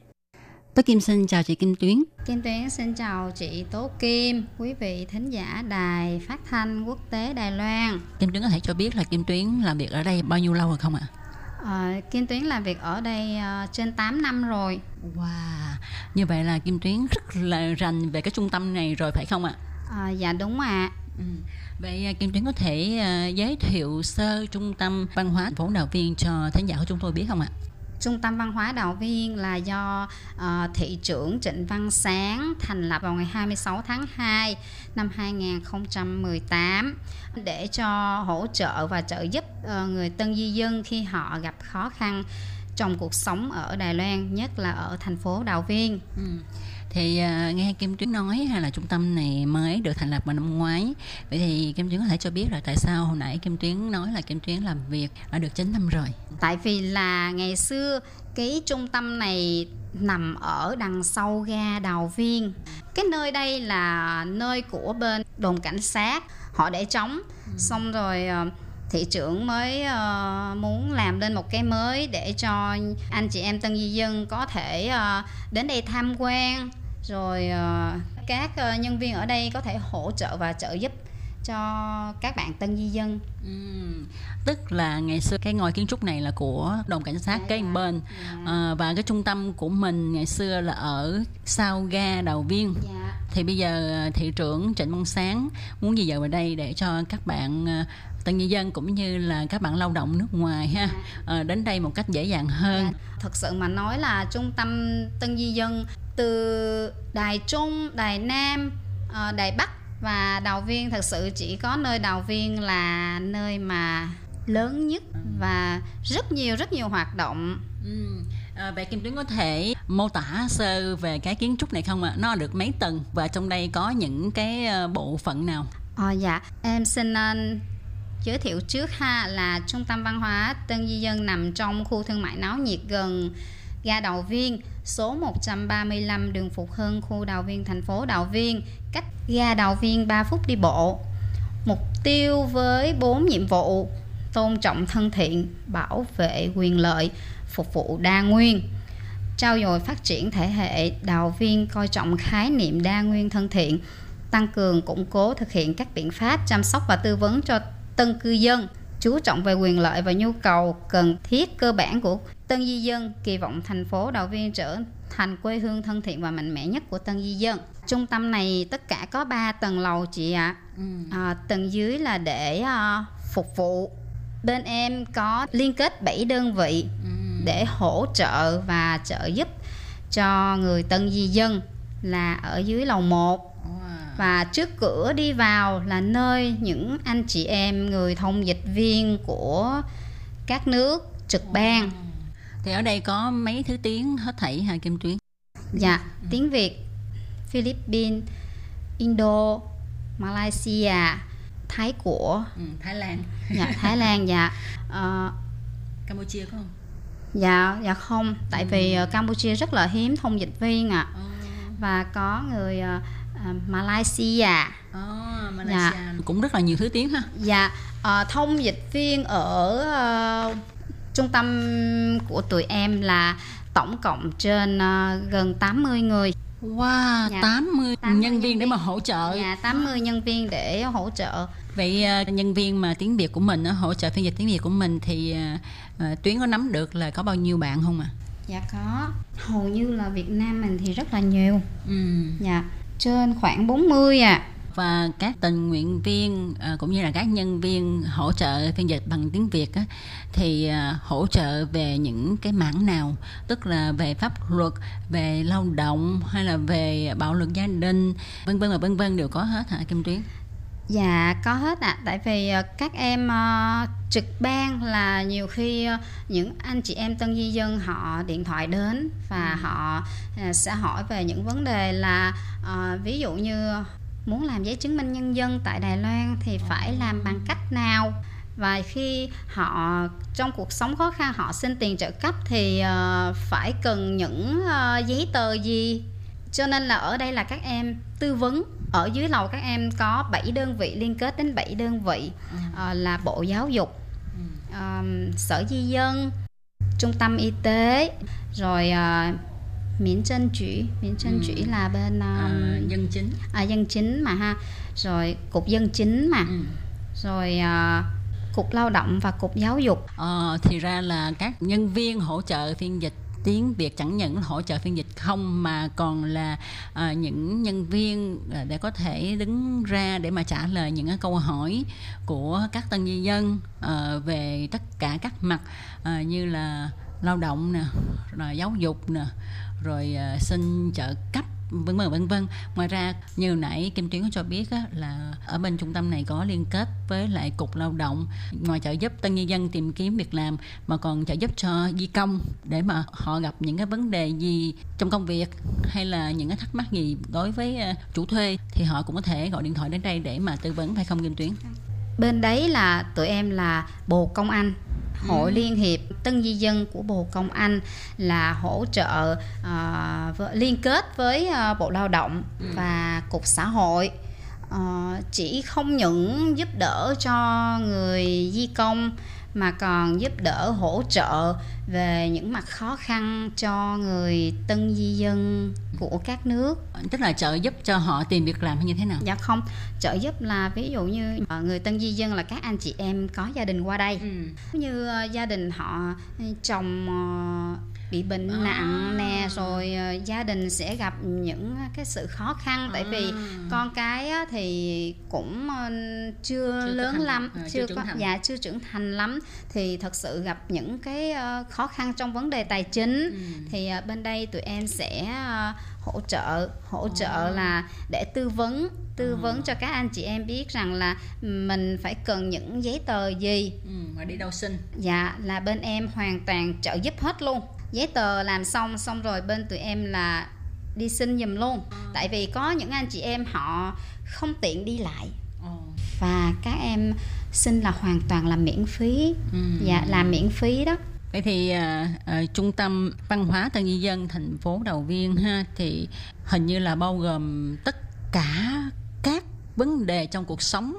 Tố Kim xin chào chị Kim Tuyến. Kim Tuyến xin chào chị Tố Kim, quý vị thính giả đài phát thanh quốc tế Đài Loan. Kim Tuyến có thể cho biết là Kim Tuyến làm việc ở đây bao nhiêu lâu rồi không ạ? À, Kim Tuyến làm việc ở đây uh, trên 8 năm rồi. Wow, như vậy là Kim Tuyến rất là rành về cái trung tâm này rồi phải không ạ? À, dạ đúng ạ. À. Ừ. Vậy Kim Tuyến có thể uh, giới thiệu sơ trung tâm văn hóa phố Đào Viên cho thính giả của chúng tôi biết không ạ? Trung tâm văn hóa Đào Viên là do uh, thị trưởng Trịnh Văn Sáng thành lập vào ngày 26 tháng 2 năm 2018 để cho hỗ trợ và trợ giúp uh, người tân di dân khi họ gặp khó khăn trong cuộc sống ở Đài Loan, nhất là ở thành phố Đào Viên. Ừ thì uh, nghe Kim Tuyến nói hay là trung tâm này mới được thành lập vào năm ngoái. Vậy thì Kim Tuyến có thể cho biết là tại sao hồi nãy Kim Tuyến nói là Kim Tuyến làm việc đã được 9 năm rồi? Tại vì là ngày xưa cái trung tâm này nằm ở đằng sau ga Đào Viên. Cái nơi đây là nơi của bên đồn cảnh sát. Họ để trống. Ừ. xong rồi uh, thị trưởng mới uh, muốn làm lên một cái mới để cho anh chị em tân di dân có thể uh, đến đây tham quan rồi uh, các uh, nhân viên ở đây có thể hỗ trợ và trợ giúp cho các bạn tân di dân ừ. tức là ngày xưa cái ngôi kiến trúc này là của đồn cảnh sát kế bên à, và cái trung tâm của mình ngày xưa là ở sau ga đầu viên dạ. thì bây giờ thị trưởng trịnh văn sáng muốn di dời vào đây để cho các bạn tân di dân cũng như là các bạn lao động nước ngoài ha à, đến đây một cách dễ dàng hơn dạ. thật sự mà nói là trung tâm tân di dân từ đài trung đài nam ờ, đài bắc và đào viên thật sự chỉ có nơi đào viên là nơi mà lớn nhất và rất nhiều rất nhiều hoạt động ừ. À, vậy Kim Tuyến có thể mô tả sơ về cái kiến trúc này không ạ? À? Nó được mấy tầng và trong đây có những cái ờ, bộ phận nào? À, dạ, em xin uh, giới thiệu trước ha là trung tâm văn hóa Tân Di Dân nằm trong khu thương mại náo nhiệt gần ga Đào Viên, số 135 đường Phục Hưng, khu Đào Viên, thành phố Đào Viên, cách ga Đào Viên 3 phút đi bộ. Mục tiêu với 4 nhiệm vụ. Tôn trọng thân thiện, bảo vệ quyền lợi, phục vụ đa nguyên, trao dồi phát triển thể hệ đào viên coi trọng khái niệm đa nguyên thân thiện, tăng cường củng cố thực hiện các biện pháp chăm sóc và tư vấn cho tân cư dân, chú trọng về quyền lợi và nhu cầu cần thiết cơ bản của Tân Di Dân kỳ vọng thành phố Đào Viên trở thành quê hương thân thiện và mạnh mẽ nhất của Tân Di Dân. Trung tâm này tất cả có 3 tầng lầu chị ạ. À. Ừ. À, tầng dưới là để uh, phục vụ. Bên em có liên kết 7 đơn vị ừ. để hỗ trợ và trợ giúp cho người Tân Di Dân là ở dưới lầu 1 và trước cửa đi vào là nơi những anh chị em người thông dịch viên của các nước trực ban thì ở đây có mấy thứ tiếng hết thảy hả Kim Tuyến dạ ừ. tiếng Việt Philippines Indo Malaysia Thái của ừ, Thái Lan dạ Thái Lan dạ uh, Campuchia không dạ dạ không tại ừ. vì uh, Campuchia rất là hiếm thông dịch viên ạ à. ừ. và có người uh, Malaysia oh, Malaysia dạ. cũng rất là nhiều thứ tiếng ha dạ uh, thông dịch viên ở uh, trung tâm của tụi em là tổng cộng trên uh, gần 80 người. Wow, Dạ. 80, 80 nhân viên để mà hỗ trợ. Dạ, 80 nhân viên để hỗ trợ. Vậy ờ, nhân viên mà tiếng Việt của mình hỗ trợ phiên dịch tiếng Việt của mình thì ờ, Tuyến có nắm được là có bao nhiêu bạn không ạ? Dạ có. Hầu như là Việt Nam mình thì rất là nhiều. Ừ. Dạ, trên khoảng 40 à. Và các tình nguyện viên à, cũng như là các nhân viên hỗ trợ phiên dịch bằng tiếng Việt á, thì à, hỗ trợ về những cái mảng nào? Tức là về pháp luật về lao động hay là về bạo lực gia đình vân vân và vân vân đều có hết hả Kim Tuyến? Dạ có hết ạ, tại vì ờ, các em ờ, trực ban là nhiều khi ờ, những anh chị em tân di dân họ điện thoại đến và họ ờ, sẽ hỏi về những vấn đề là ờ, ví dụ như muốn làm giấy chứng minh nhân dân tại Đài Loan thì phải làm bằng cách nào? Và khi họ trong cuộc sống khó khăn họ xin tiền trợ cấp thì ờ, phải cần những ờ, giấy tờ gì? Cho nên là ở đây là các em tư vấn. Ở dưới lầu các em có 7 đơn vị liên kết đến 7 đơn vị Ờ, là Bộ Giáo dục, ờm, Sở Di dân, Trung tâm Y tế, rồi uh, miễn chân chỉ miễn chân Ừ. là bên À, ờm, dân chính à, dân chính mà ha, rồi cục dân chính mà, Ừ. rồi ờ, cục lao động và cục giáo dục. Ờ, thì ra là các nhân viên hỗ trợ phiên dịch tiếng Việt chẳng những hỗ trợ phiên dịch không mà còn là à, những nhân viên à, để có thể đứng ra để mà trả lời những câu hỏi của các tân di dân à, về tất cả các mặt à, như là lao động nè, rồi giáo dục nè, rồi à, xin trợ cấp vân vân vân vân. Ngoài ra như nãy kim tuyến có cho biết á, là ở bên trung tâm này có liên kết với lại cục lao động. Ngoài trợ giúp tân nhân dân tìm kiếm việc làm mà còn trợ giúp cho di công để mà họ gặp những cái vấn đề gì trong công việc hay là những cái thắc mắc gì đối với à, chủ thuê thì họ cũng có thể gọi điện thoại đến đây để mà tư vấn phải không kim tuyến Bên đấy là tụi em là Bộ Công An Hội Ừ. Liên hiệp Tân Di dân của Bộ Công An là hỗ trợ với- liên kết với ờ, Bộ Lao động Ừ. và Cục Xã hội Ờ, chỉ không những giúp đỡ cho người di công mà còn giúp đỡ hỗ trợ về những mặt khó khăn cho người tân di dân của các nước. Tức là trợ giúp cho họ tìm việc làm hay như thế nào? Dạ không, trợ giúp là ví dụ như ờ, người tân di dân là các anh chị em có gia đình qua đây. Như ờ, gia đình họ chồng ờ, bị bệnh nặng nè rồi ờ, gia đình sẽ gặp những cái sự khó khăn. Tại vì con cái thì cũng ờ, chưa, Chưa lớn thành- lắm, ờ, chưa chưa có dạ chưa trưởng thành lắm. Thì thật sự gặp những cái khó khăn trong vấn đề tài chính. Thì ờ, bên đây tụi em sẽ hỗ trợ hỗ trợ là để tư vấn tư vấn cho các anh chị em biết rằng là mình phải cần những giấy tờ gì. Ừ, mà đi đâu xin? Dạ là bên em hoàn toàn trợ giúp hết luôn giấy tờ làm xong xong rồi bên tụi em là đi xin giùm luôn. Tại vì có những anh chị em họ không tiện đi lại. Và các em xin là hoàn toàn là miễn phí. Ừ. dạ làm miễn phí đó. Vậy thì à, à, trung tâm văn hóa Tân Di Dân thành phố Đầu Viên ha thì hình như là bao gồm tất cả các vấn đề trong cuộc sống.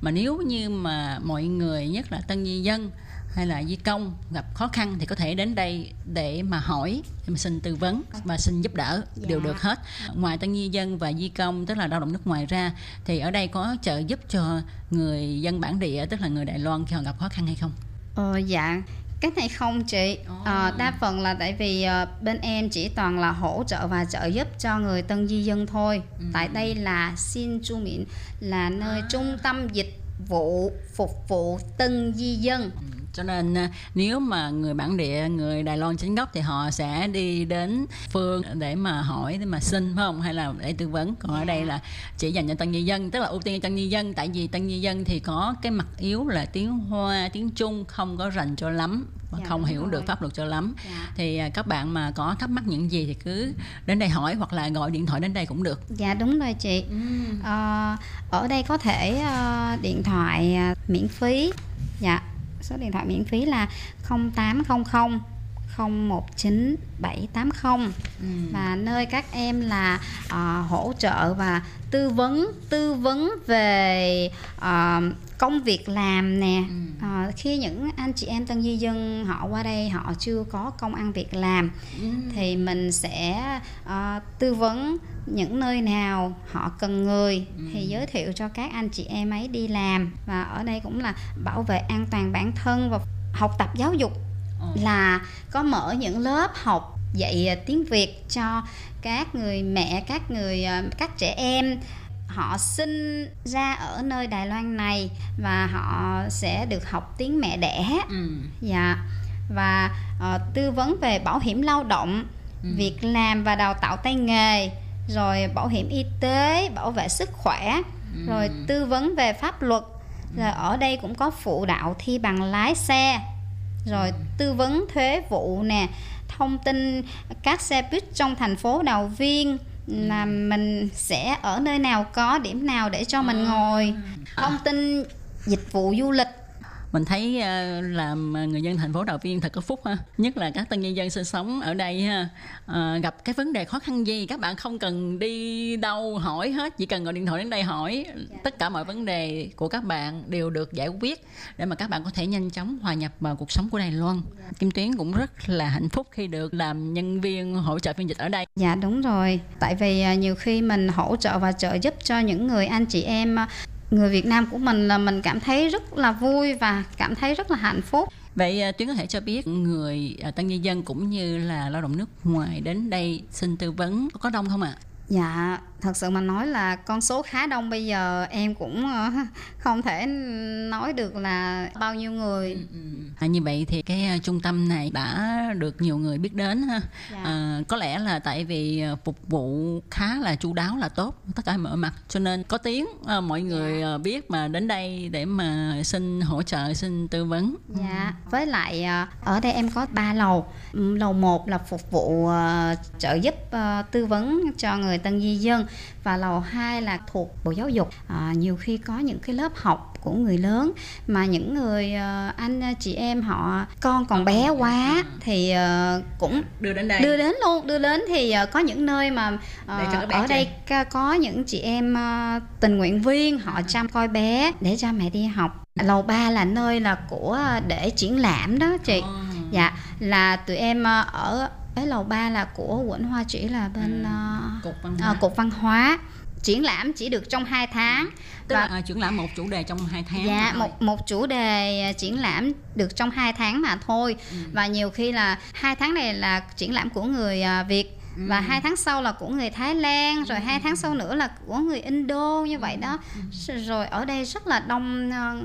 Mà nếu như mà mọi người nhất là Tân Di Dân hay là di công gặp khó khăn thì có thể đến đây để mà hỏi để mà xin tư vấn và xin giúp đỡ đều được hết. Ngoài tân di dân và di công tức là lao động nước ngoài ra thì ở đây có trợ giúp cho người dân bản địa tức là người Đài Loan khi họ gặp khó khăn hay không? Ờ, dạ. Cái này không chị. Ờ, đa phần là tại vì ờ, bên em chỉ toàn là hỗ trợ và trợ giúp cho người tân di dân thôi. Tại đây là xin chu miễn là nơi trung tâm dịch vụ phục vụ tân di dân cho nên à, nếu mà người bản địa người Đài Loan chính gốc thì họ sẽ đi đến phương để mà hỏi để mà xin phải không? Hay là để tư vấn? Còn ở đây là chỉ dành cho tân di dân tức là ưu tiên cho tân di dân. Tại vì tân di dân thì có cái mặt yếu là tiếng Hoa tiếng Trung không có rành cho lắm và Dạ, không hiểu rồi. được pháp luật cho lắm. Dạ. thì à, các bạn mà có thắc mắc những gì thì cứ đến đây hỏi hoặc là gọi điện thoại đến đây cũng được. Dạ đúng rồi chị. Ờ, ở đây có thể ờ, điện thoại ờ, miễn phí. Dạ số điện thoại miễn phí là 0800 019 780 và nơi các em là ờ, hỗ trợ và tư vấn tư vấn về ờ, công việc làm nè. À, khi những anh chị em tân di dân họ qua đây họ chưa có công ăn việc làm Ừ. thì mình sẽ à, tư vấn những nơi nào họ cần người thì giới thiệu cho các anh chị em ấy đi làm. Và ở đây cũng là bảo vệ an toàn bản thân và học tập giáo dục là có mở những lớp học dạy tiếng Việt cho các người mẹ, các người các trẻ em họ sinh ra ở nơi Đài Loan này và họ sẽ được học tiếng mẹ đẻ. Dạ. Và ờ, tư vấn về bảo hiểm lao động, việc làm và đào tạo tay nghề, rồi bảo hiểm y tế, bảo vệ sức khỏe, rồi tư vấn về pháp luật. Rồi ở đây cũng có phụ đạo thi bằng lái xe rồi tư vấn thuế vụ nè thông tin các xe buýt trong thành phố Đào Viên là mình sẽ ở nơi nào có điểm nào để cho mình ngồi. Thông tin dịch vụ du lịch mình thấy ờ, làm người dân thành phố Đào Viên thật có phúc ha. Nhất là các tân nhân dân sinh sống ở đây ha. Ờ, gặp cái vấn đề khó khăn gì các bạn không cần đi đâu hỏi hết chỉ cần gọi điện thoại đến đây hỏi. Tất cả mọi vấn đề của các bạn đều được giải quyết để mà các bạn có thể nhanh chóng hòa nhập vào cuộc sống của Đài Loan. Kim Tuyến cũng rất là hạnh phúc khi được làm nhân viên hỗ trợ phiên dịch ở đây. Dạ đúng rồi, tại vì à, nhiều khi mình hỗ trợ và trợ giúp cho những người anh chị em à, người Việt Nam của mình là mình cảm thấy rất là vui và cảm thấy rất là hạnh phúc. Vậy à, Tuyến có thể cho biết người à, tân nhân dân cũng như là lao động nước ngoài đến đây xin tư vấn có đông không ạ? Dạ, thật sự mà nói là con số khá đông bây giờ em cũng ờ, không thể nói được là bao nhiêu người. À, như vậy thì cái à, trung tâm này đã được nhiều người biết đến ha. Dạ. À, có lẽ là tại vì à, phục vụ khá là chu đáo là tốt tất cả mọi mặt cho nên có tiếng à, mọi người à, biết mà đến đây để mà xin hỗ trợ xin tư vấn. Dạ, với lại ở đây em có 3 lầu. Lầu 1 là phục vụ trợ giúp tư vấn cho người tân di dân và lầu 2 là thuộc Bộ Giáo dục. À, nhiều khi có những cái lớp học của người lớn mà những người à, anh à, chị em họ con còn bé quá thì à, cũng đưa đến đây. đưa đến luôn đưa đến thì có những nơi mà ở đây chơi. có những chị em tình nguyện viên họ chăm coi bé để cho mẹ đi học. Lầu 3 là nơi là của để triển lãm đó chị. Dạ là tụi em ở cái lầu 3 là của quận Hoa Chỉ là bên à, Cục văn à, hóa. cục văn hóa triển lãm chỉ được trong 2 tháng Tức là à, triển lãm một chủ đề trong hai tháng. Dạ, thôi. một một chủ đề triển lãm được trong 2 tháng mà thôi. Và nhiều khi là hai tháng này là triển lãm của người Việt và hai tháng sau là của người Thái Lan rồi hai tháng sau nữa là của người Indo như vậy đó rồi ở đây rất là đông ờ,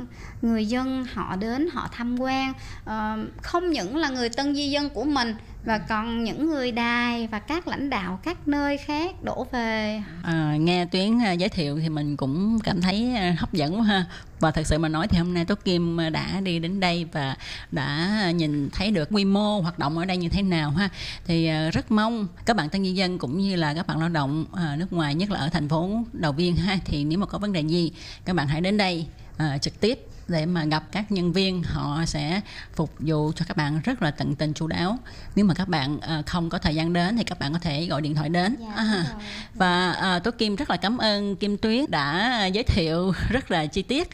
người dân họ đến họ tham quan Ờ, không những là người tân di dân của mình và còn những người đài và các lãnh đạo các nơi khác đổ về. À, nghe Tuyến à, giới thiệu thì mình cũng cảm thấy à, hấp dẫn quá ha. Và thật sự mà nói thì hôm nay Tốt Kim à, đã đi đến đây và đã nhìn thấy được quy mô hoạt động ở đây như thế nào ha. Thì rất mong các bạn tân nhân dân cũng như là các bạn lao động nước ngoài nhất là ở thành phố Đầu Viên ha thì nếu mà có vấn đề gì các bạn hãy đến đây à, trực tiếp để mà gặp các nhân viên họ sẽ phục vụ cho các bạn rất là tận tình chu đáo. Nếu mà các bạn à, không có thời gian đến thì các bạn có thể gọi điện thoại đến. À, và à, Tố Kim rất là cảm ơn Kim Tuyết đã giới thiệu rất là chi tiết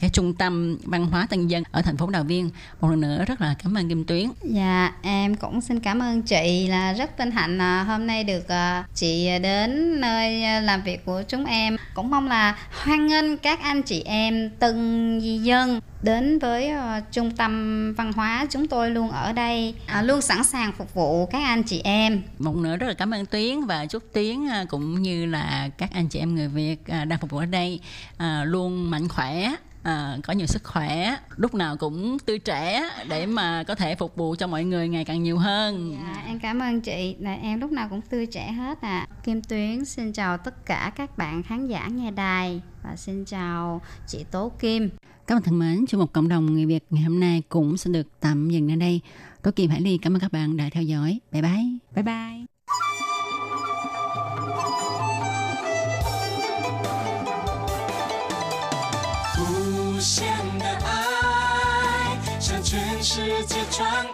cái trung tâm văn hóa tân dân ở thành phố Đào Viên. Một lần nữa rất là cảm ơn Kim Tuyến Dạ, em cũng xin cảm ơn chị là rất vinh hạnh à, hôm nay được chị đến nơi làm việc của chúng em. Cũng mong là hoan nghênh các anh chị em tân di dân đến với à, trung tâm văn hóa chúng tôi luôn ở đây, à, luôn sẵn sàng phục vụ các anh chị em. một nữa rất là cảm ơn Tuyến và chúc Tuyến à, cũng như là các anh chị em người Việt à, đang phục vụ ở đây à, luôn mạnh khỏe à, có nhiều sức khỏe lúc nào cũng tươi trẻ để mà có thể phục vụ cho mọi người ngày càng nhiều hơn Dạ, em cảm ơn chị, là em lúc nào cũng tươi trẻ hết à. Kim Tuyến xin chào tất cả các bạn khán giả nghe đài và xin chào chị Tố Kim. Các bạn thân mến, chương mục cộng đồng người Việt ngày hôm nay cũng sẽ được tạm dừng ở đây. Tố kỳ Hải Ly cảm ơn các bạn đã theo dõi. Bye bye. Bye bye. Hãy subscribe cho kênh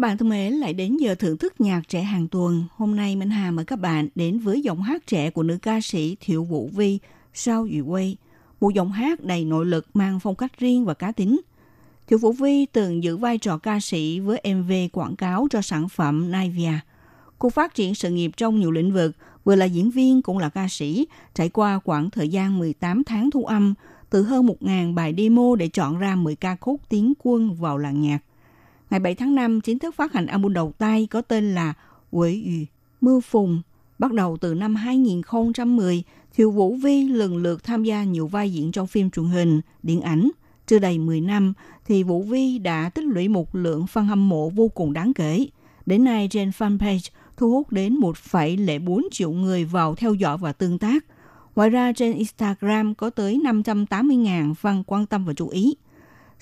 Các bạn thân mến, lại đến giờ thưởng thức nhạc trẻ hàng tuần. Hôm nay Minh Hà mời các bạn đến với giọng hát trẻ của nữ ca sĩ Thiệu Vũ Vi, Sao Dụ Quay. Một giọng hát đầy nội lực mang phong cách riêng và cá tính. Thiệu Vũ Vi từng giữ vai trò ca sĩ với MV quảng cáo cho sản phẩm Nivea. Cô phát triển sự nghiệp trong nhiều lĩnh vực, vừa là diễn viên cũng là ca sĩ, trải qua khoảng thời gian 18 tháng thu âm, từ hơn 1.000 bài demo để chọn ra 10 ca khúc tiến quân vào làng nhạc. Ngày 7 tháng 5 chính thức phát hành album đầu tay có tên là Quỷ Yu, Mưa Phùng. Bắt đầu từ năm 2010, Thiệu Vũ Vi lần lượt tham gia nhiều vai diễn trong phim truyền hình, điện ảnh. Chưa đầy 10 năm, thì Vũ Vi đã tích lũy một lượng fan hâm mộ vô cùng đáng kể. Đến nay trên fanpage thu hút đến 1,04 triệu người vào theo dõi và tương tác. Ngoài ra trên Instagram có tới 580.000 fan quan tâm và chú ý.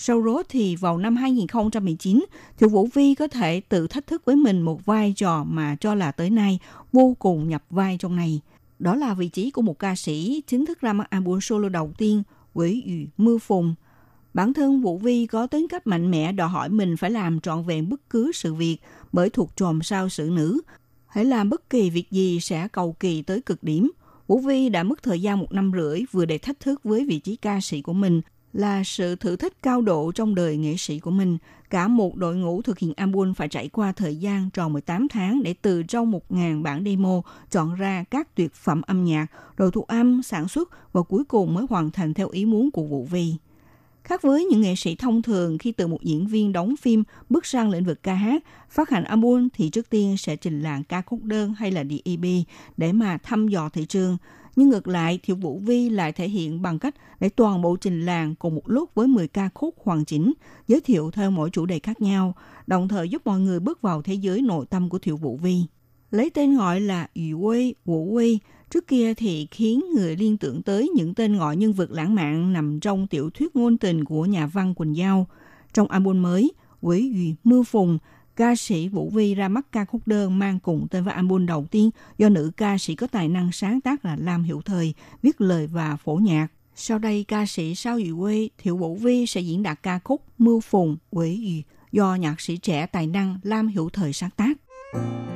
Sau đó thì vào năm 2019, Thiệu Vũ Vi có thể tự thách thức với mình một vai trò mà cho là tới nay vô cùng nhập vai trong này. Đó là vị trí của một ca sĩ chính thức ra mắt album solo đầu tiên, Quỷ Yu Mưa Phùng. Bản thân Vũ Vi có tính cách mạnh mẽ đòi hỏi mình phải làm trọn vẹn bất cứ sự việc bởi thuộc tròm sao sự nữ. Hãy làm bất kỳ việc gì sẽ cầu kỳ tới cực điểm. Vũ Vi đã mất thời gian một năm rưỡi vừa để thách thức với vị trí ca sĩ của mình là sự thử thách cao độ trong đời nghệ sĩ của mình. Cả một đội ngũ thực hiện album phải trải qua thời gian tròn 18 tháng để từ trong 1.000 bản demo chọn ra các tuyệt phẩm âm nhạc, rồi thu âm, sản xuất và cuối cùng mới hoàn thành theo ý muốn của Vũ Vi. Khác với những nghệ sĩ thông thường khi từ một diễn viên đóng phim bước sang lĩnh vực ca hát, phát hành album thì trước tiên sẽ trình làng ca khúc đơn hay là DEP để mà thăm dò thị trường. Nhưng ngược lại, Thiệu Vũ Vi lại thể hiện bằng cách để toàn bộ trình làng cùng một lúc với 10 ca khúc hoàn chỉnh, giới thiệu theo mỗi chủ đề khác nhau, đồng thời giúp mọi người bước vào thế giới nội tâm của Thiệu Vũ Vi. Lấy tên gọi là Yu Quê, Vũ Quê, trước kia thì khiến người liên tưởng tới những tên gọi nhân vật lãng mạn nằm trong tiểu thuyết ngôn tình của nhà văn Quỳnh Giao. Trong album mới, Quỷ Duy Mưa Phùng, ca sĩ Vũ Vi ra mắt ca khúc đơn mang cùng tên với album đầu tiên do nữ ca sĩ có tài năng sáng tác là Lam Hiểu Thời, viết lời và phổ nhạc. Sau đây, ca sĩ Sao Dụ Quê, Thiệu Vũ Vi sẽ diễn đạt ca khúc Mưa Phùng, Quỷ Duy do nhạc sĩ trẻ tài năng Lam Hiểu Thời sáng tác. 你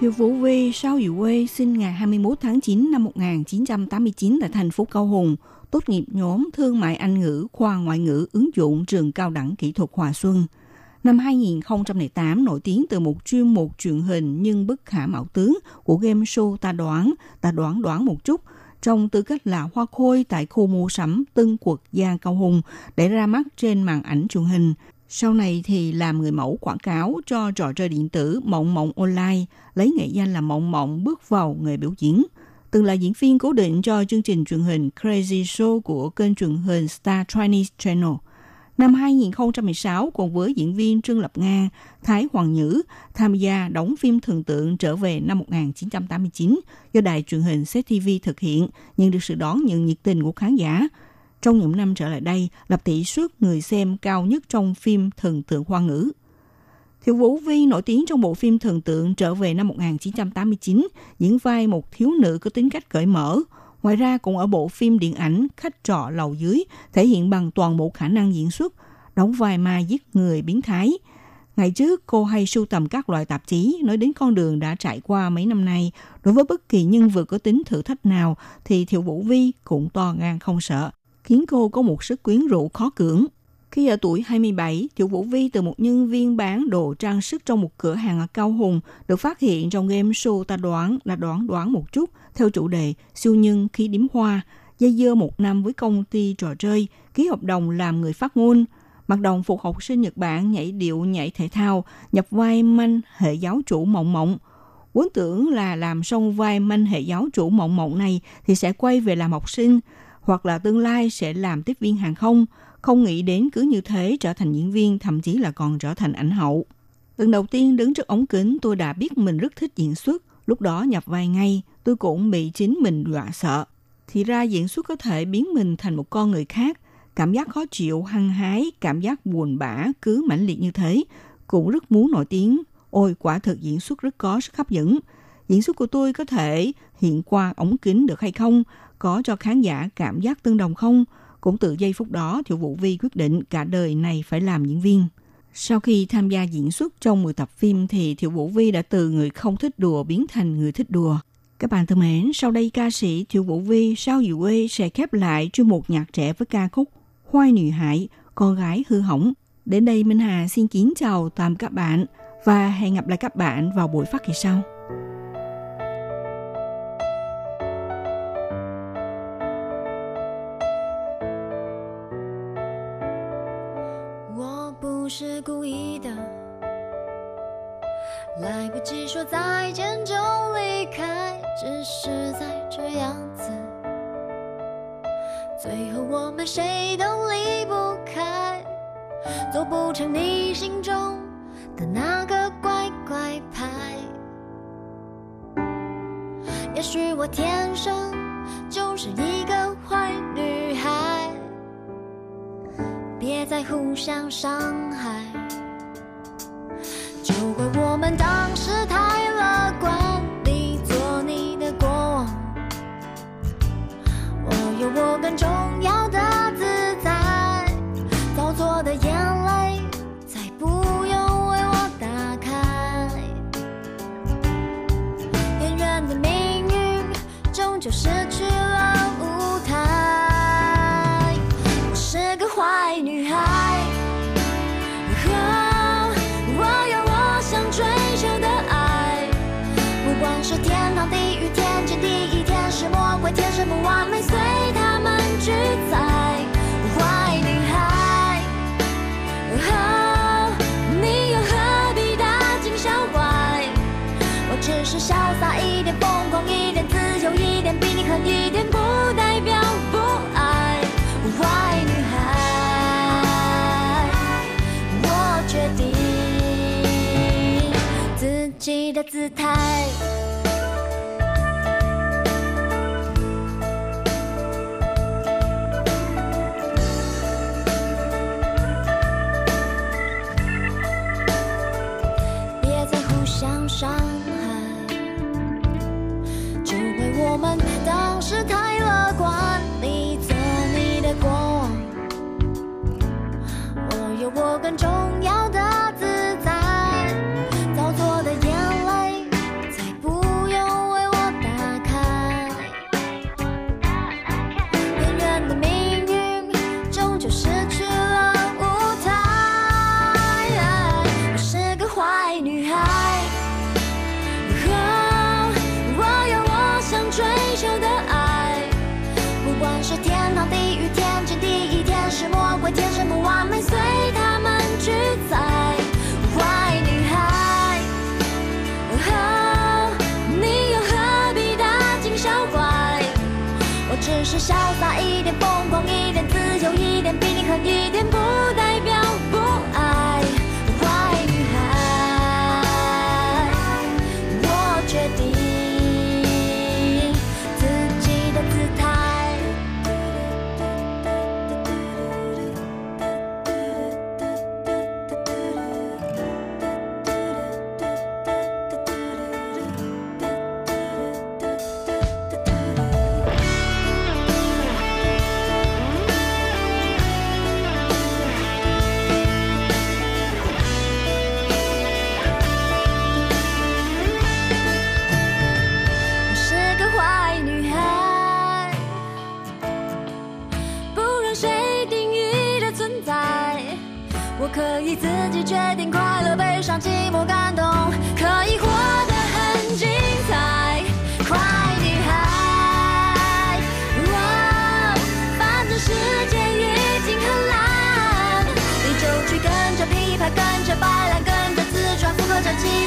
Thiều Vũ Vi Sao Dụ Quê sinh ngày 21 tháng 9 năm 1989 tại thành phố Cao Hùng, tốt nghiệp nhóm Thương mại Anh ngữ, khoa ngoại ngữ ứng dụng trường cao đẳng kỹ thuật Hòa Xuân. Năm 2008 nổi tiếng từ một chuyên mục truyền hình nhưng bất khả mạo tướng của game show Ta Đoán, Ta Đoán Đoán một chút, trong tư cách là hoa khôi tại khu mua sắm Tân Quật Gia Cao Hùng để ra mắt trên màn ảnh truyền hình. Sau này thì làm người mẫu quảng cáo cho trò chơi điện tử Mộng Mộng Online, lấy nghệ danh là Mộng Mộng bước vào nghề biểu diễn. Từng là diễn viên cố định cho chương trình truyền hình Crazy Show của kênh truyền hình Star Chinese Channel. Năm 2016, cùng với diễn viên Trương Lập Nga, Thái Hoàng Nhữ tham gia đóng phim thần tượng trở về năm 1989 do đài truyền hình CTV thực hiện, nhận được sự đón nhận nhiệt tình của khán giả. Trong những năm trở lại đây, lập tỷ suất người xem cao nhất trong phim thần tượng hoa ngữ. Thiệu Vũ Vi nổi tiếng trong bộ phim Thần tượng trở về năm 1989, diễn vai một thiếu nữ có tính cách cởi mở. Ngoài ra cũng ở bộ phim điện ảnh Khách trọ lầu dưới thể hiện bằng toàn bộ khả năng diễn xuất, đóng vai ma giết người biến thái. Ngày trước, cô hay sưu tầm các loại tạp chí nói đến con đường đã trải qua mấy năm nay. Đối với bất kỳ nhân vật có tính thử thách nào thì Thiệu Vũ Vi cũng to gan không sợ, khiến cô có một sức quyến rũ khó cưỡng. Khi ở tuổi 27, Tiểu Vũ Vi từ một nhân viên bán đồ trang sức trong một cửa hàng ở Cao Hùng được phát hiện trong game show Ta Đoán là đoán đoán một chút theo chủ đề siêu nhân khí điếm hoa, dây dưa một năm với công ty trò chơi, ký hợp đồng làm người phát ngôn. Mặc đồng phục học sinh Nhật Bản nhảy điệu nhảy thể thao, nhập vai manh hệ giáo chủ mộng mộng. Vốn tưởng là làm xong vai manh hệ giáo chủ mộng mộng này thì sẽ quay về làm học sinh, hoặc là tương lai sẽ làm tiếp viên hàng không – không nghĩ đến cứ như thế trở thành diễn viên, thậm chí là còn trở thành ảnh hậu. Lần đầu tiên đứng trước ống kính tôi đã biết mình rất thích diễn xuất. Lúc đó nhập vai ngay, tôi cũng bị chính mình dọa sợ. Thì ra diễn xuất có thể biến mình thành một con người khác. Cảm giác khó chịu, hăng hái, cảm giác buồn bã cứ mãnh liệt như thế. Cũng rất muốn nổi tiếng. Ôi, quả thực diễn xuất rất có sức hấp dẫn. Diễn xuất của tôi có thể hiện qua ống kính được hay không? Có cho khán giả cảm giác tương đồng không? Cũng từ giây phút đó, Thiệu Vũ Vi quyết định cả đời này phải làm diễn viên. Sau khi tham gia diễn xuất trong 10 tập phim thì Thiệu Vũ Vi đã từ người không thích đùa biến thành người thích đùa. Các bạn thân mến, sau đây ca sĩ Thiệu Vũ Vi Sao Diệu Quê sẽ khép lại chuyên mục nhạc trẻ với ca khúc Hoai Nữ Hải, Con Gái Hư Hỏng. Đến đây Minh Hà xin kính chào tạm các bạn và hẹn gặp lại các bạn vào buổi phát kỳ sau. 来不及说再见就离开，只是在这样子，最后我们谁都离不开，做不成你心中的那个乖乖牌。也许我天生就是一个坏女孩。别再互相伤害，怪我们当时太乐观。你做你的过往，我有我更重要天生不完美，随他们去猜。坏女孩，哦你又何必大惊小怪？我只是潇洒一点，疯狂一点，自由一点，比你狠一点，不代表不爱。坏女孩，我决定自己的姿态。小怪，我只是潇洒一点，疯狂一点，自由一点，比你狠一点，不代表不。寂寞、感动，可以活得很精彩。快女孩，哇，反正世界已经很烂，你就去跟着琵琶，跟着白兰，跟着自转，符合着期